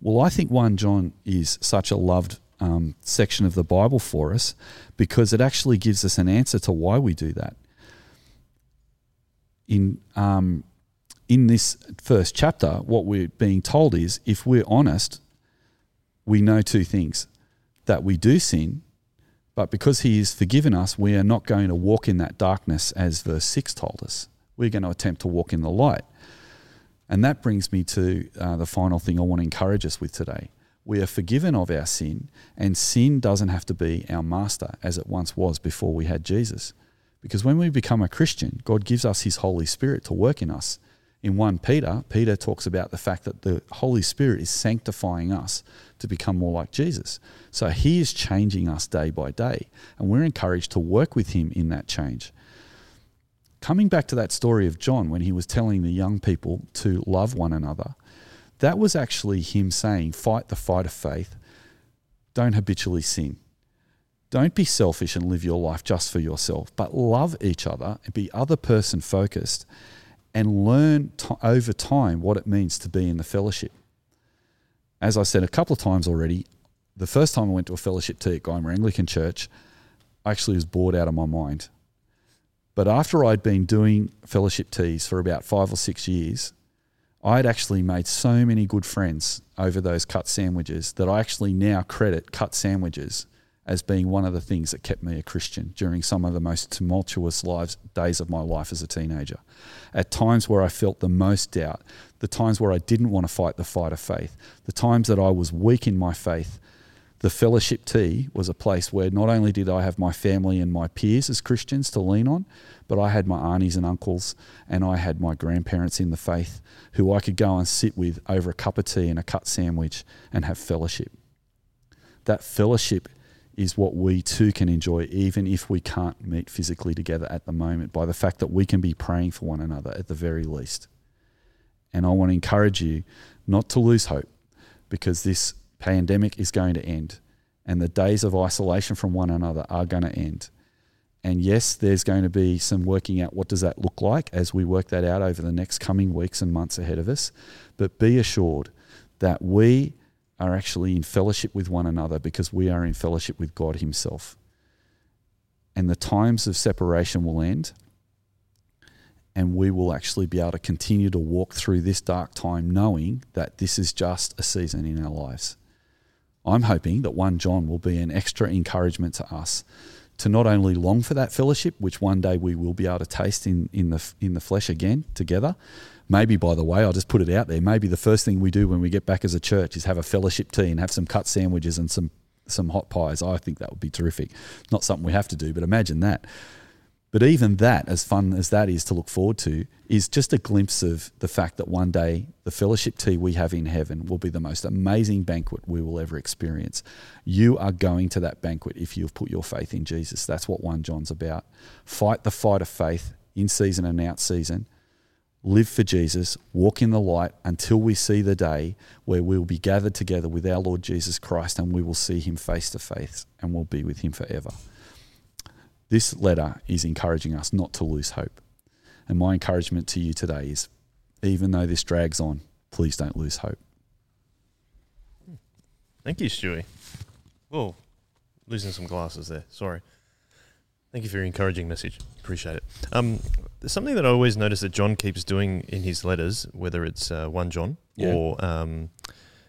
Well, I think 1 John is such a loved um, section of the Bible for us because it actually gives us an answer to why we do that in um, in this first chapter, what we're being told is if we're honest, we know two things that we do sin, but because He has forgiven us, we are not going to walk in that darkness as verse 6 told us. We're going to attempt to walk in the light. And that brings me to uh, the final thing I want to encourage us with today. We are forgiven of our sin, and sin doesn't have to be our master as it once was before we had Jesus. Because when we become a Christian, God gives us His Holy Spirit to work in us. In 1 Peter, Peter talks about the fact that the Holy Spirit is sanctifying us to become more like Jesus. So He is changing us day by day, and we're encouraged to work with Him in that change. Coming back to that story of John when he was telling the young people to love one another, that was actually him saying, Fight the fight of faith, don't habitually sin. Don't be selfish and live your life just for yourself, but love each other and be other person focused and learn t- over time what it means to be in the fellowship. As I said a couple of times already, the first time I went to a fellowship tea at Gymea Anglican Church, I actually was bored out of my mind. But after I'd been doing fellowship teas for about five or six years, I'd actually made so many good friends over those cut sandwiches that I actually now credit cut sandwiches as being one of the things that kept me a Christian during some of the most tumultuous lives, days of my life as a teenager. At times where I felt the most doubt, the times where I didn't want to fight the fight of faith, the times that I was weak in my faith, the fellowship tea was a place where not only did I have my family and my peers as Christians to lean on, but I had my aunties and uncles and I had my grandparents in the faith who I could go and sit with over a cup of tea and a cut sandwich and have fellowship. That fellowship is what we too can enjoy, even if we can't meet physically together at the moment, by the fact that we can be praying for one another at the very least. And I want to encourage you not to lose hope because this pandemic is going to end and the days of isolation from one another are going to end. And yes, there's going to be some working out what does that look like as we work that out over the next coming weeks and months ahead of us. But be assured that we are actually in fellowship with one another because we are in fellowship with God Himself. And the times of separation will end, and we will actually be able to continue to walk through this dark time knowing that this is just a season in our lives. I'm hoping that 1 John will be an extra encouragement to us to not only long for that fellowship, which one day we will be able to taste in, in, the, in the flesh again together. Maybe, by the way, I'll just put it out there. Maybe the first thing we do when we get back as a church is have a fellowship tea and have some cut sandwiches and some, some hot pies. I think that would be terrific. Not something we have to do, but imagine that. But even that, as fun as that is to look forward to, is just a glimpse of the fact that one day the fellowship tea we have in heaven will be the most amazing banquet we will ever experience. You are going to that banquet if you've put your faith in Jesus. That's what 1 John's about. Fight the fight of faith in season and out season. Live for Jesus, walk in the light until we see the day where we'll be gathered together with our Lord Jesus Christ and we will see him face to face and we'll be with him forever. This letter is encouraging us not to lose hope. And my encouragement to you today is even though this drags on, please don't lose hope. Thank you, Stewie. Whoa, losing some glasses there. Sorry. Thank you for your encouraging message. Appreciate it. Um, there's something that I always notice that John keeps doing in his letters, whether it's uh, 1 John Yeah. or um,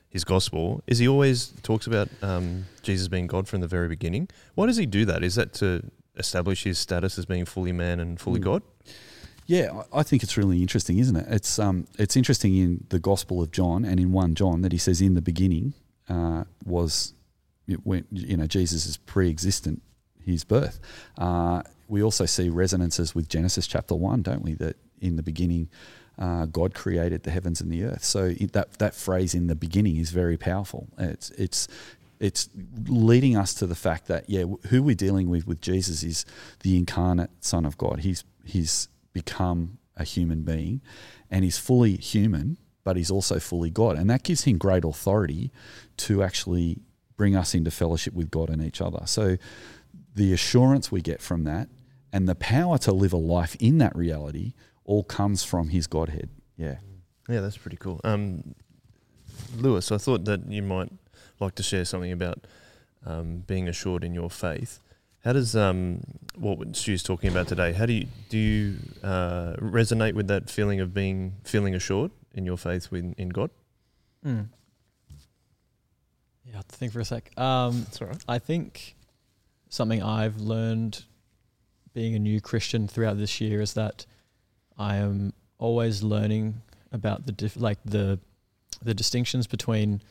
his gospel, is he always talks about um, Jesus being God from the very beginning. Why does he do that? Is that to establish his status as being fully man and fully Mm. God? Yeah, I I think it's really interesting, isn't it? It's um, it's interesting in the Gospel of John and in one John that he says in the beginning uh, was when you know Jesus is pre-existent his birth. Uh, we also see resonances with Genesis chapter one, don't we? That in the beginning. Uh, God created the heavens and the earth. So it, that that phrase in the beginning is very powerful. It's it's it's leading us to the fact that yeah, who we're dealing with with Jesus is the incarnate Son of God. He's he's become a human being, and he's fully human, but he's also fully God, and that gives him great authority to actually bring us into fellowship with God and each other. So the assurance we get from that, and the power to live a life in that reality, all comes from his Godhead. Yeah. Yeah, that's pretty cool. Um, Lewis, I thought that you might like to share something about um, being assured in your faith. How does um, what Stu's talking about today? How do you do you uh, resonate with that feeling of being feeling assured in your faith in, in God? Mm. Yeah, I have to think for a sec. Um, That's all right. I think something I've learned being a new Christian throughout this year is that I am always learning about the diff- like the the distinctions between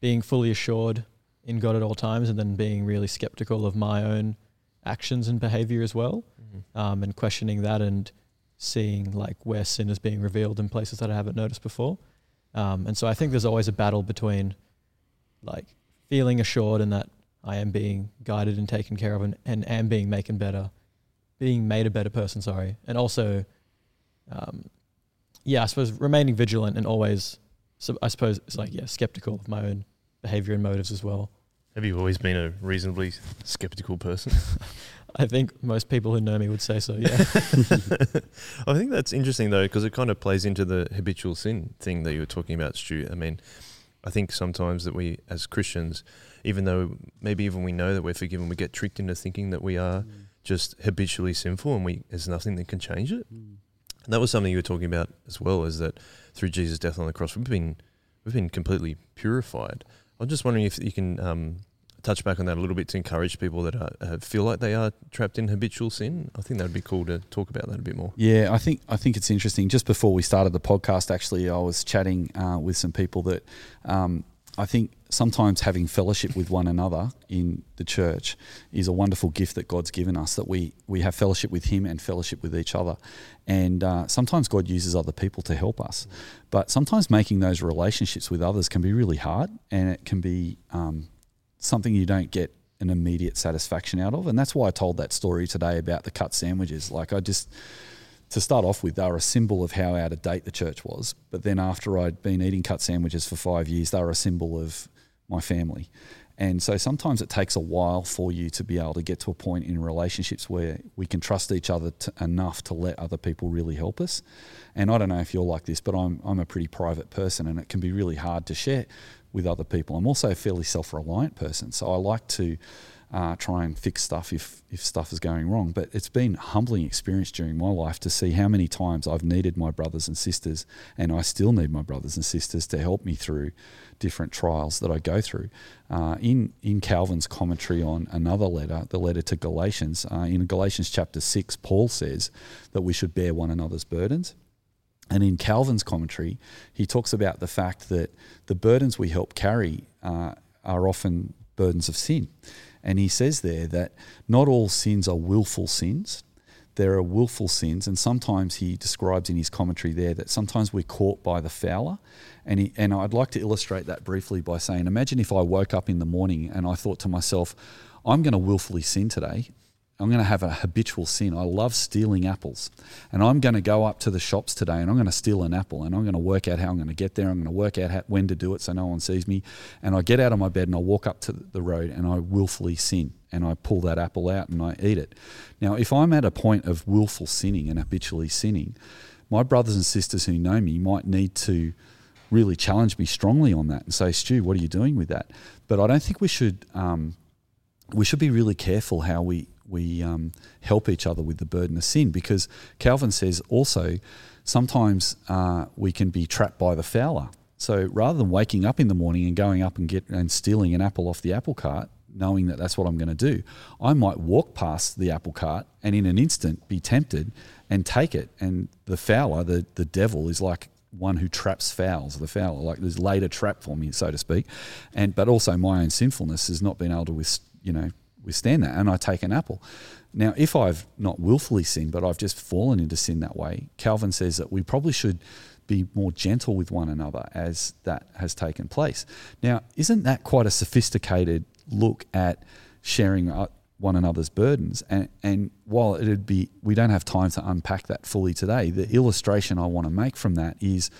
being fully assured in God at all times and then being really skeptical of my own actions and behavior as well, um, and questioning that and seeing like where sin is being revealed in places that I haven't noticed before. Um, and so I think there's always a battle between like feeling assured and that I am being guided and taken care of and, and am being making better, being made a better person, sorry. And also, um, yeah, I suppose remaining vigilant and always, so I suppose it's like, yeah, skeptical of my own behavior and motives as well. Have you always been a reasonably skeptical person? [laughs] I think most people who know me would say so, yeah. [laughs] I think that's interesting though, because it kind of plays into the habitual sin thing that you were talking about, Stu. I mean, I think sometimes that we, as Christians, even though maybe even we know that we're forgiven, we get tricked into thinking that we are just habitually sinful and we there's nothing that can change it. And that was something you were talking about as well, is that through Jesus' death on the cross, we've been we've been completely purified. I'm just wondering if you can um, touch back on that a little bit to encourage people that are, uh, feel like they are trapped in habitual sin. I think that would be cool to talk about that a bit more. Yeah, I think I think it's interesting. Just before we started the podcast, actually, I was chatting uh, with some people that um, I think sometimes having fellowship with one another in the church is a wonderful gift that God's given us. That we we have fellowship with Him and fellowship with each other, and uh, sometimes God uses other people to help us. But sometimes making those relationships with others can be really hard, and it can be um, something you don't get an immediate satisfaction out of. And that's why I told that story today about the cut sandwiches. Like I just to start off with, they were a symbol of how out of date the church was. But then after I'd been eating cut sandwiches for five years, they were a symbol of my family. And so sometimes it takes a while for you to be able to get to a point in relationships where we can trust each other to, enough to let other people really help us. And I don't know if you're like this, but I'm, I'm a pretty private person and it can be really hard to share with other people. I'm also a fairly self reliant person. So I like to uh, try and fix stuff if, if stuff is going wrong. But it's been a humbling experience during my life to see how many times I've needed my brothers and sisters, and I still need my brothers and sisters to help me through different trials that I go through. Uh, in in Calvin's commentary on another letter, the letter to Galatians, uh, in Galatians chapter six, Paul says that we should bear one another's burdens. And in Calvin's commentary, he talks about the fact that the burdens we help carry uh, are often burdens of sin. And he says there that not all sins are willful sins. There are willful sins, and sometimes he describes in his commentary there that sometimes we're caught by the fowler. And, he, and I'd like to illustrate that briefly by saying imagine if I woke up in the morning and I thought to myself, I'm going to willfully sin today. I'm going to have a habitual sin. I love stealing apples. And I'm going to go up to the shops today and I'm going to steal an apple and I'm going to work out how I'm going to get there. I'm going to work out how, when to do it so no one sees me. And I get out of my bed and I walk up to the road and I willfully sin and I pull that apple out and I eat it. Now, if I'm at a point of willful sinning and habitually sinning, my brothers and sisters who know me might need to really challenge me strongly on that and say, Stu, what are you doing with that? But I don't think we should. Um, we should be really careful how we we um, help each other with the burden of sin because Calvin says also sometimes uh, we can be trapped by the fowler. So rather than waking up in the morning and going up and get and stealing an apple off the apple cart, knowing that that's what I'm going to do, I might walk past the apple cart and in an instant be tempted and take it. And the fowler, the the devil, is like one who traps fowls, the fowler, like there's laid a trap for me, so to speak. And but also my own sinfulness has not been able to you know withstand that, and I take an apple. Now, if I've not willfully sinned, but I've just fallen into sin that way, Calvin says that we probably should be more gentle with one another as that has taken place. Now, isn't that quite a sophisticated look at sharing uh, one another's burdens? And, and while it'd be, we don't have time to unpack that fully today, the illustration I want to make from that is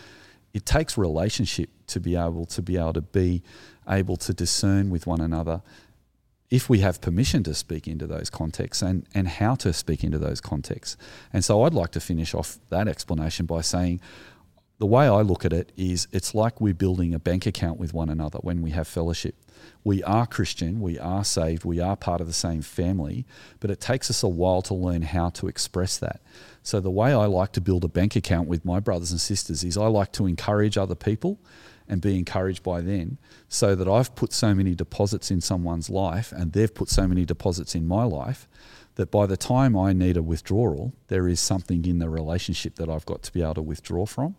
it takes relationship to be able to be able to be able to discern with one another if we have permission to speak into those contexts and, and how to speak into those contexts. And so I'd like to finish off that explanation by saying the way I look at it is it's like we're building a bank account with one another when we have fellowship. We are Christian, we are saved, we are part of the same family, but it takes us a while to learn how to express that. So the way I like to build a bank account with my brothers and sisters is I like to encourage other people and be encouraged by then, so that I've put so many deposits in someone's life and they've put so many deposits in my life that by the time I need a withdrawal, there is something in the relationship that I've got to be able to withdraw from.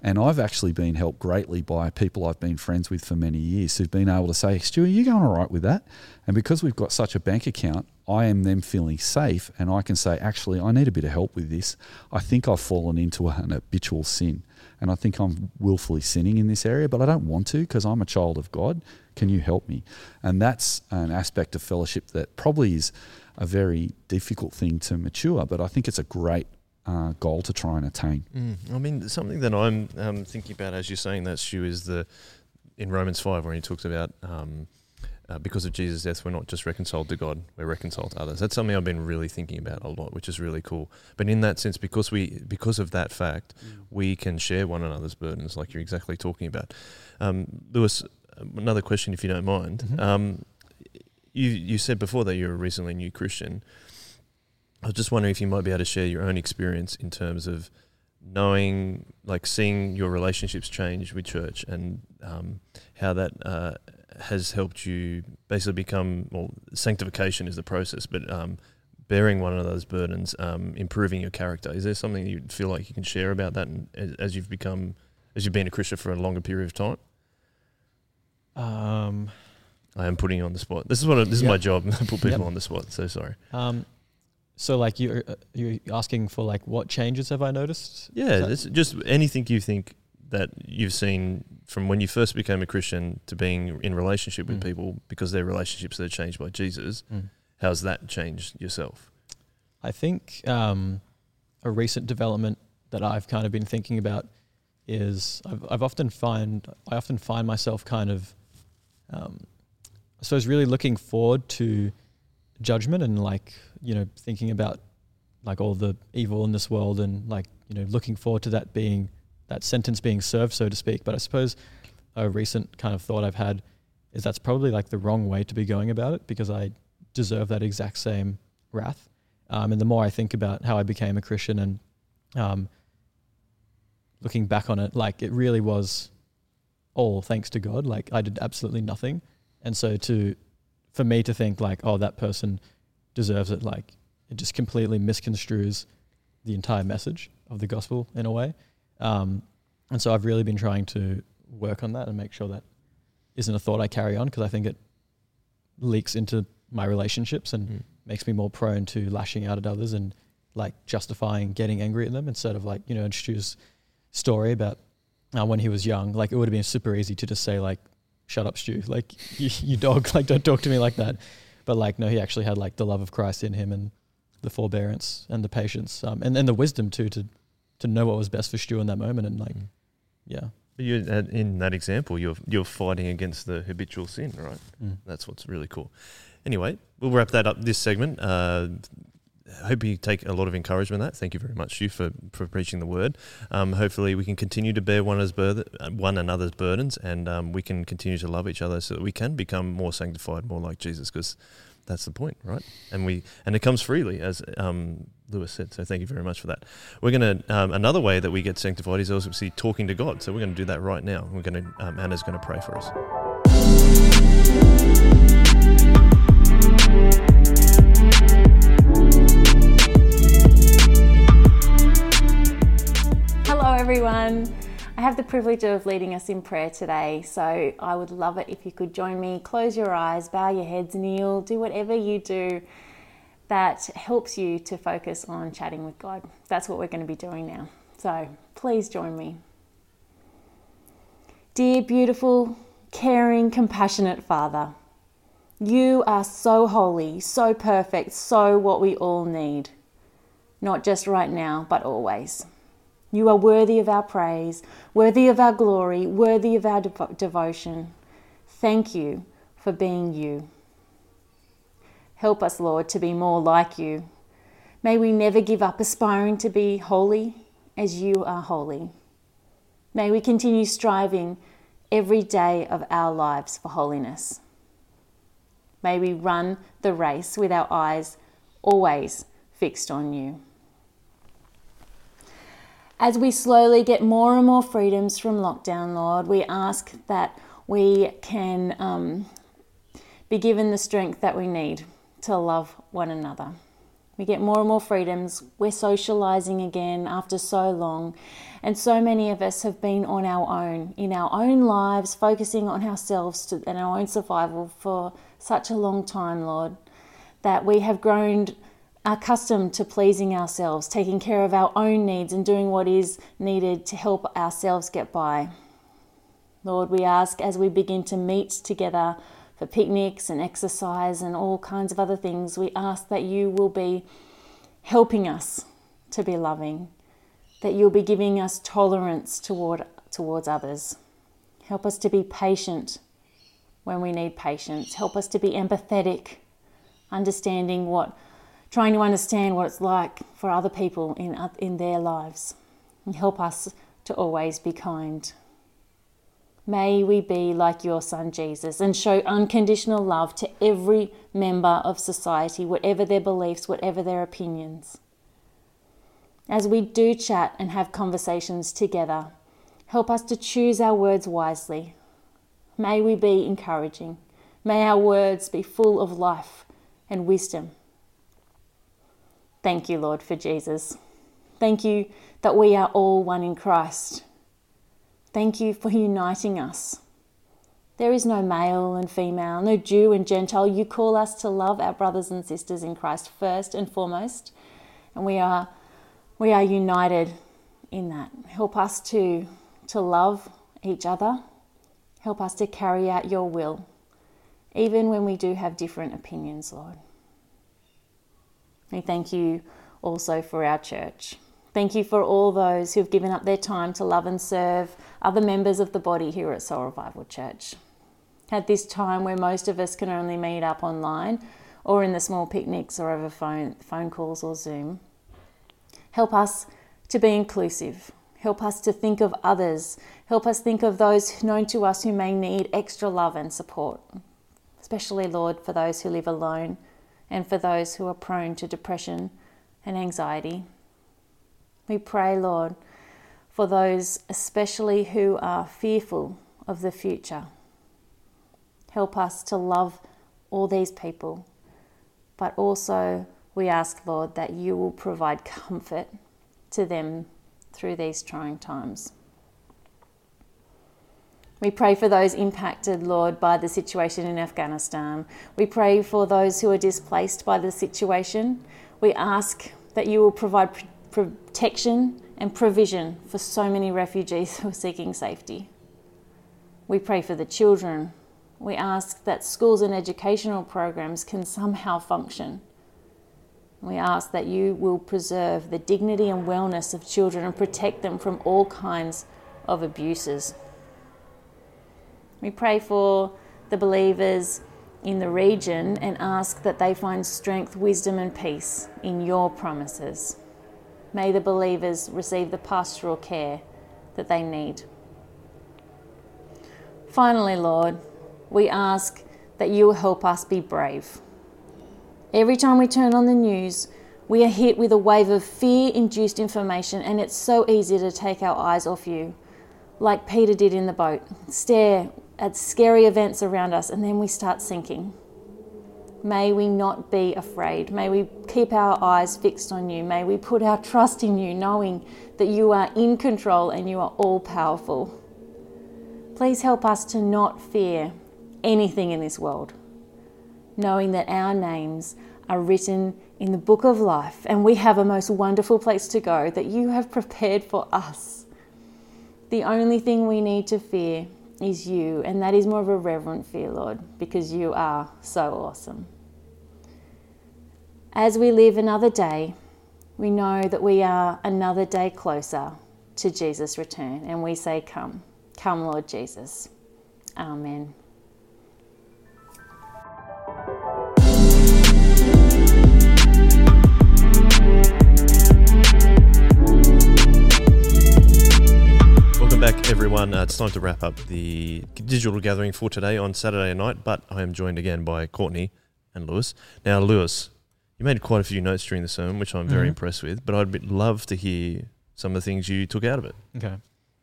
And I've actually been helped greatly by people I've been friends with for many years who've been able to say, Stu, are you going all right with that? And because we've got such a bank account, I am then feeling safe and I can say, actually, I need a bit of help with this. I think I've fallen into an habitual sin. And I think I'm willfully sinning in this area, but I don't want to because I'm a child of God. Can you help me? And that's an aspect of fellowship that probably is a very difficult thing to mature, but I think it's a great uh, goal to try and attain. Mm. I mean, something that I'm um, thinking about as you're saying that, Stu, is the in Romans 5 where he talks about um, uh, because of Jesus' death, we're not just reconciled to God, we're reconciled to others. That's something I've been really thinking about a lot, which is really cool. But in that sense, because we because of that fact, mm. we can share one another's burdens, like you're exactly talking about. Um, Lewis, another question, if you don't mind. Mm-hmm. Um, you you said before that you're a recently new Christian. I was just wondering if you might be able to share your own experience in terms of knowing, like seeing your relationships change with church and um, how that uh, has helped you basically become, well, sanctification is the process, but um, bearing one another's burdens, um, improving your character. Is there something you feel like you can share about that and, as you've become, as you've been a Christian for a longer period of time? Um, I am putting you on the spot. This is what I, this is my job. [laughs] put people yep. on the spot. So sorry. Um, so like you uh, you're asking for like what changes have I noticed? Yeah, just anything you think that you've seen from when you first became a Christian to being in relationship with mm. people because their relationships are changed by Jesus. Mm. How's that changed yourself? I think um, a recent development that I've kind of been thinking about is I've, I've often find I often find myself kind of um, I suppose really looking forward to judgment and like you know thinking about like all the evil in this world and like you know looking forward to that being that sentence being served so to speak but i suppose a recent kind of thought i've had is that's probably like the wrong way to be going about it because i deserve that exact same wrath. Um, and the more i think about how i became a christian and um, looking back on it like it really was all thanks to god. Like i did absolutely nothing. And so to for me to think like, oh, that person deserves it, like it just completely misconstrues the entire message of the gospel in a way. Um, and so I've really been trying to work on that and make sure that isn't a thought I carry on because I think it leaks into my relationships and mm. makes me more prone to lashing out at others and like justifying getting angry at them instead of like, you know, Stu's story about uh, when he was young, like it would have been super easy to just say like, shut up, Stu. Like, [laughs] you, you dog, like, don't talk to me like that. But like, no, he actually had like the love of Christ in him and the forbearance and the patience, um, and and the wisdom too to to know what was best for Stu in that moment. And like, mm. yeah. But you in that example, you're you're fighting against the habitual sin, right? Mm. That's what's really cool. Anyway, we'll wrap that up this segment. Uh, I hope you take a lot of encouragement in that. Thank you very much, you, for, for preaching the word. Um, hopefully, we can continue to bear one, another's burden, one another's burdens and um, we can continue to love each other so that we can become more sanctified, more like Jesus, because that's the point, right? And we and it comes freely, as um, Lewis said. So thank you very much for that. We're going to um, another way that we get sanctified is obviously talking to God. So we're going to do that right now. We're going to um, Anna's going to pray for us. Hello, everyone. I have the privilege of leading us in prayer today, so I would love it if you could join me. Close your eyes, bow your heads, kneel, do whatever you do that helps you to focus on chatting with God. That's what we're going to be doing now. So please join me. Dear, beautiful, caring, compassionate Father, you are so holy, so perfect, so what we all need. Not just right now, but always. You are worthy of our praise, worthy of our glory, worthy of our devo- devotion. Thank you for being you. Help us, Lord, to be more like you. May we never give up aspiring to be holy as you are holy. May we continue striving every day of our lives for holiness. May we run the race with our eyes always fixed on you. As we slowly get more and more freedoms from lockdown, Lord, we ask that we can um, be given the strength that we need to love one another. We get more and more freedoms. We're socializing again after so long. And so many of us have been on our own, in our own lives, focusing on ourselves to, and our own survival for such a long time, Lord, that we have grown accustomed to pleasing ourselves, taking care of our own needs, and doing what is needed to help ourselves get by. Lord, we ask as we begin to meet together for picnics and exercise and all kinds of other things, we ask that you will be helping us to be loving, that you'll be giving us tolerance toward, towards others. Help us to be patient when we need patience. Help us to be empathetic, understanding what, trying to understand what it's like for other people in, in their lives. And help us to always be kind. May we be like your Son Jesus and show unconditional love to every member of society, whatever their beliefs, whatever their opinions. As we do chat and have conversations together, help us to choose our words wisely. May we be encouraging. May our words be full of life and wisdom. Thank you, Lord, for Jesus. Thank you that we are all one in Christ. Thank you for uniting us. There is no male and female, no Jew and Gentile. You call us to love our brothers and sisters in Christ first and foremost, and we are we are united in that. Help us to to love each other. Help us to carry out your will, even when we do have different opinions, Lord. We thank you also for our church. Thank you for all those who've given up their time to love and serve other members of the body here at Soul Revival Church. At this time where most of us can only meet up online or in the small picnics or over phone, phone calls or Zoom, help us to be inclusive. Help us to think of others. Help us think of those known to us who may need extra love and support, especially, Lord, for those who live alone and for those who are prone to depression and anxiety. We pray, Lord, for those especially who are fearful of the future. Help us to love all these people, but also we ask, Lord, that you will provide comfort to them through these trying times. We pray for those impacted, Lord, by the situation in Afghanistan. We pray for those who are displaced by the situation. We ask that you will provide protection and provision for so many refugees [laughs] who are seeking safety. We pray for the children. We ask that schools and educational programs can somehow function. We ask that you will preserve the dignity and wellness of children and protect them from all kinds of abuses. We pray for the believers in the region and ask that they find strength, wisdom, and peace in your promises. May the believers receive the pastoral care that they need. Finally, Lord, we ask that you help us be brave. Every time we turn on the news, we are hit with a wave of fear induced information, and it's so easy to take our eyes off you, like Peter did in the boat, stare at scary events around us, and then we start sinking. May we not be afraid. May we keep our eyes fixed on you. May we put our trust in you, knowing that you are in control and you are all powerful. Please help us to not fear anything in this world, knowing that our names are written in the book of life and we have a most wonderful place to go that you have prepared for us. The only thing we need to fear is you, and that is more of a reverent fear, Lord, because you are so awesome. As we live another day, we know that we are another day closer to Jesus' return, and we say, Come, come, Lord Jesus. Amen. Back, everyone. Uh, it's time to wrap up the digital gathering for today on Saturday night, but I am joined again by Courtney and Lewis. Now, Lewis, you made quite a few notes during the sermon, which I'm very Mhm. impressed with, but I'd be, love to hear some of the things you took out of it. Okay.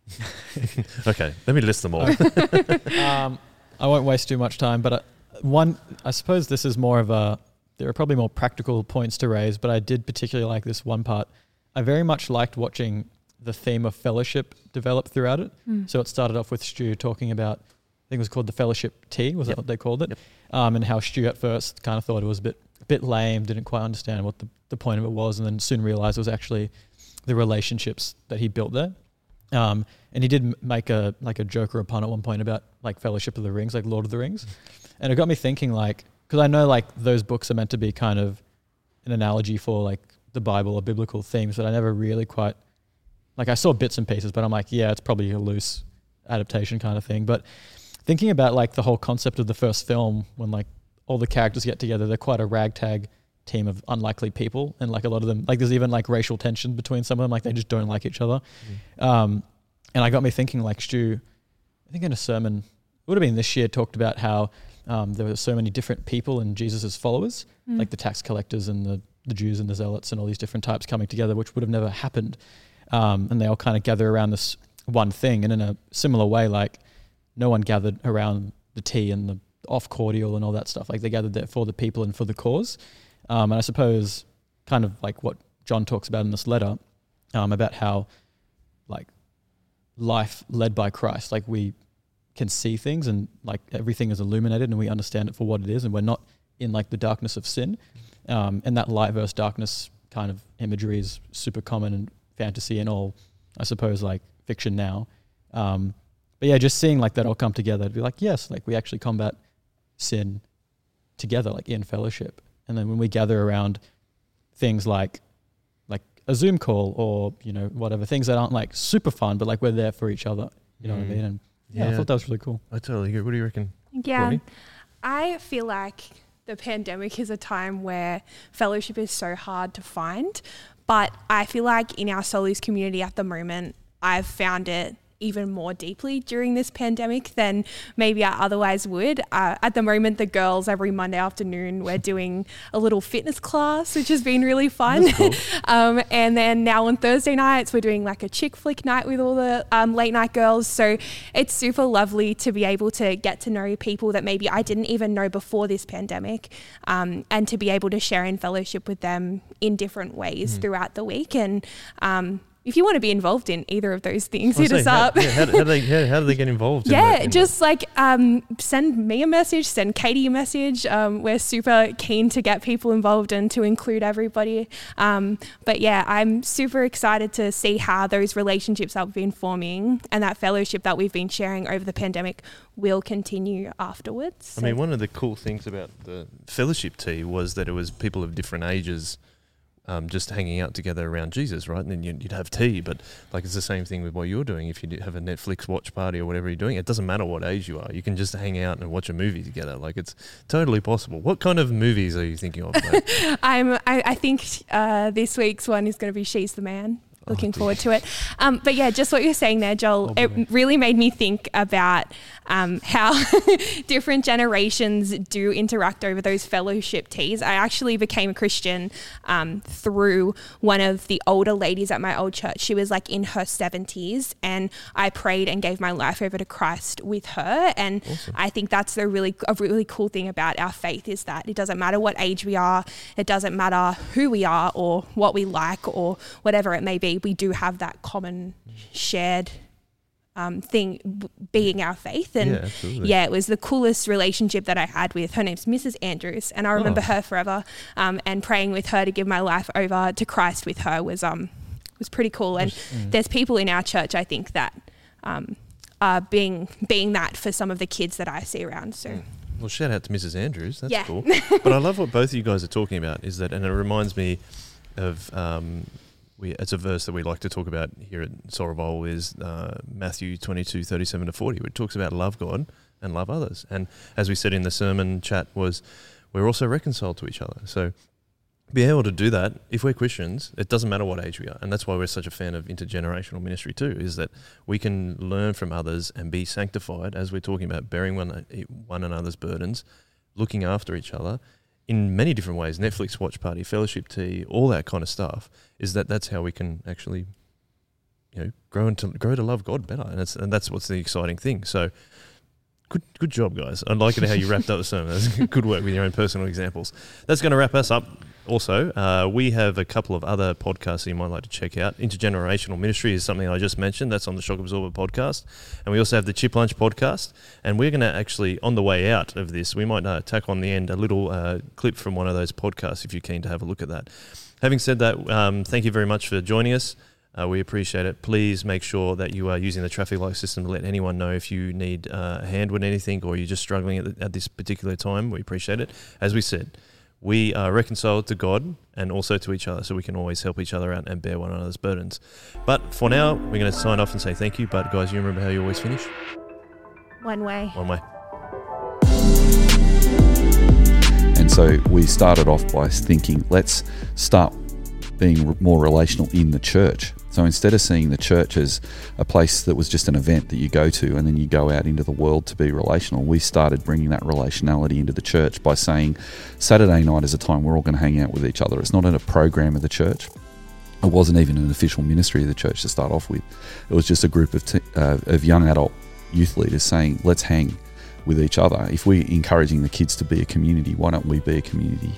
[laughs] Okay, let me list them all. [laughs] um, I won't waste too much time, but uh, one, I suppose this is more of a. There are probably more practical points to raise, but I did particularly like this one part. I very much liked watching the theme of fellowship developed throughout it. Mm. So it started off with Stu talking about, I think it was called the fellowship tea. Was Yep. that what they called it? Yep. Um, and how Stu at first kind of thought it was a bit, a bit lame, didn't quite understand what the, the point of it was, and then soon realized it was actually the relationships that he built there. Um, and he did make a like a joke or a pun at one point about like Fellowship of the Rings, like Lord of the Rings, and it got me thinking like because I know like those books are meant to be kind of an analogy for like the Bible or biblical themes, but I never really quite like I saw bits and pieces, but I'm like, yeah, it's probably a loose adaptation kind of thing. But thinking about like the whole concept of the first film when like all the characters get together, they're quite a ragtag team of unlikely people, and like a lot of them, like there's even like racial tension between some of them, like they just don't like each other. Um, and I got me thinking, like Stu, I think in a sermon, it would have been this year, talked about how um, there were so many different people in Jesus' followers, Mm. like the tax collectors and the, the Jews and the zealots and all these different types coming together, which would have never happened. Um, and they all kind of gather around this one thing. And in a similar way, like no one gathered around the tea and the off cordial and all that stuff. Like they gathered there for the people and for the cause. Um, and I suppose kind of like what John talks about in this letter um, about how like life led by Christ, like we can see things and like everything is illuminated and we understand it for what it is and we're not in like the darkness of sin. Um, and that light versus darkness kind of imagery is super common in fantasy and all, I suppose, like fiction now. Um, but yeah, just seeing like that all come together to be like, yes, like we actually combat sin together, like in fellowship. And then when we gather around things like like a Zoom call or you know whatever things that aren't like super fun, but like we're there for each other. You know what I Mm. mean? And yeah, I thought that was really cool. I totally agree. What do you reckon? Yeah. Courtney? I feel like the pandemic is a time where fellowship is so hard to find. But I feel like in our Solus community at the moment, I've found it even more deeply during this pandemic than maybe I otherwise would. Uh, at the moment, the girls every Monday afternoon we're doing a little fitness class, which has been really fun. [laughs] um, and then now on Thursday nights we're doing like a chick flick night with all the um, late night girls. So it's super lovely to be able to get to know people that maybe I didn't even know before this pandemic, um, and to be able to share in fellowship with them in different ways Mhm. throughout the week and. Um, if you want to be involved in either of those things, hit us how- up. yeah, how, do they how, how do they get involved? in Yeah, that- in that? just like um, send me a message, send Katie a message. Um, we're super keen to get people involved and to include everybody. Um, but yeah, I'm super excited to see how those relationships that we've been forming and that fellowship that we've been sharing over the pandemic will continue afterwards. I mean, one of the cool things about the fellowship tea was that it was people of different ages um, just hanging out together around Jesus, right? And then you'd, have tea, but like it's the same thing with what you're doing. If you have a Netflix watch party or whatever you're doing, it doesn't matter what age you are. You can just hang out and watch a movie together. Like it's totally possible. What kind of movies are you thinking of? [laughs] I'm, I, I think uh, this week's one is going to be She's the Man. Looking forward to it. Um, but yeah, just what you're saying there, Joel, Oh, it really made me think about um, how [laughs] different generations do interact over those fellowship teas. I actually became a Christian um, through one of the older ladies at my old church. She was like in her 70s, and I prayed and gave my life over to Christ with her. And I think that's the really a really cool thing about our faith is that it doesn't matter what age we are, it doesn't matter who we are or what we like or whatever it may be. We do have that common shared um, thing b- being our faith. And Yeah, yeah, it was the coolest relationship that I had with her name's Mrs. Andrews, and I remember Oh. her forever. Um, and praying with her to give my life over to Christ with her was um was pretty cool. And Mm. there's people in our church I think that um, are being being that for some of the kids that I see around. So Mm. Well, shout out to Mrs. Andrews. That's Yeah. cool. but I love what both of you guys are talking about. Is that, and it reminds me of um, we. It's a verse that we like to talk about here at Sorrowbowl is uh, Matthew twenty two thirty seven to forty, which talks about love God and love others. And as we said in the sermon chat, was we're also reconciled to each other. So being able to do that, if we're Christians, it doesn't matter what age we are, and that's why we're such a fan of intergenerational ministry too. Is that we can learn from others and be sanctified, as we're talking about, bearing one one another's burdens, looking after each other in many different ways. Netflix watch party, fellowship tea, all that kind of stuff. Is that that's how we can actually you know grow to grow to love God better, and that's and that's what's the exciting thing. So. Good, good job, guys. I like it how you wrapped up the sermon. That's [laughs] good work with your own personal examples. That's going to wrap us up. Also, uh, we have a couple of other podcasts that you might like to check out. Intergenerational Ministry is something I just mentioned. That's on the Shock Absorber podcast. And we also have the Chip Lunch podcast. And we're going to actually, on the way out of this, we might uh, tack on the end a little uh, clip from one of those podcasts if you're keen to have a look at that. Having said that, um, thank you very much for joining us. Uh, we appreciate it. Please make sure that you are using the traffic light system to let anyone know if you need uh, a hand with anything or you're just struggling at, at this particular time. We appreciate it. As we said, we are reconciled to God and also to each other, so we can always help each other out and bear one another's burdens. But for now, we're going to sign off and say thank you. But guys, you remember how you always finish? One way. One way. And so we started off by thinking, let's start being more relational in the church. So instead of seeing the church as a place that was just an event that you go to and then you go out into the world to be relational, we started bringing that relationality into the church by saying Saturday night is a time we're all going to hang out with each other. It's not in a program of the church. It wasn't even an official ministry of the church to start off with. It was just a group of, t- uh, of young adult youth leaders saying, let's hang with each other. If we're encouraging the kids to be a community, why don't we be a community?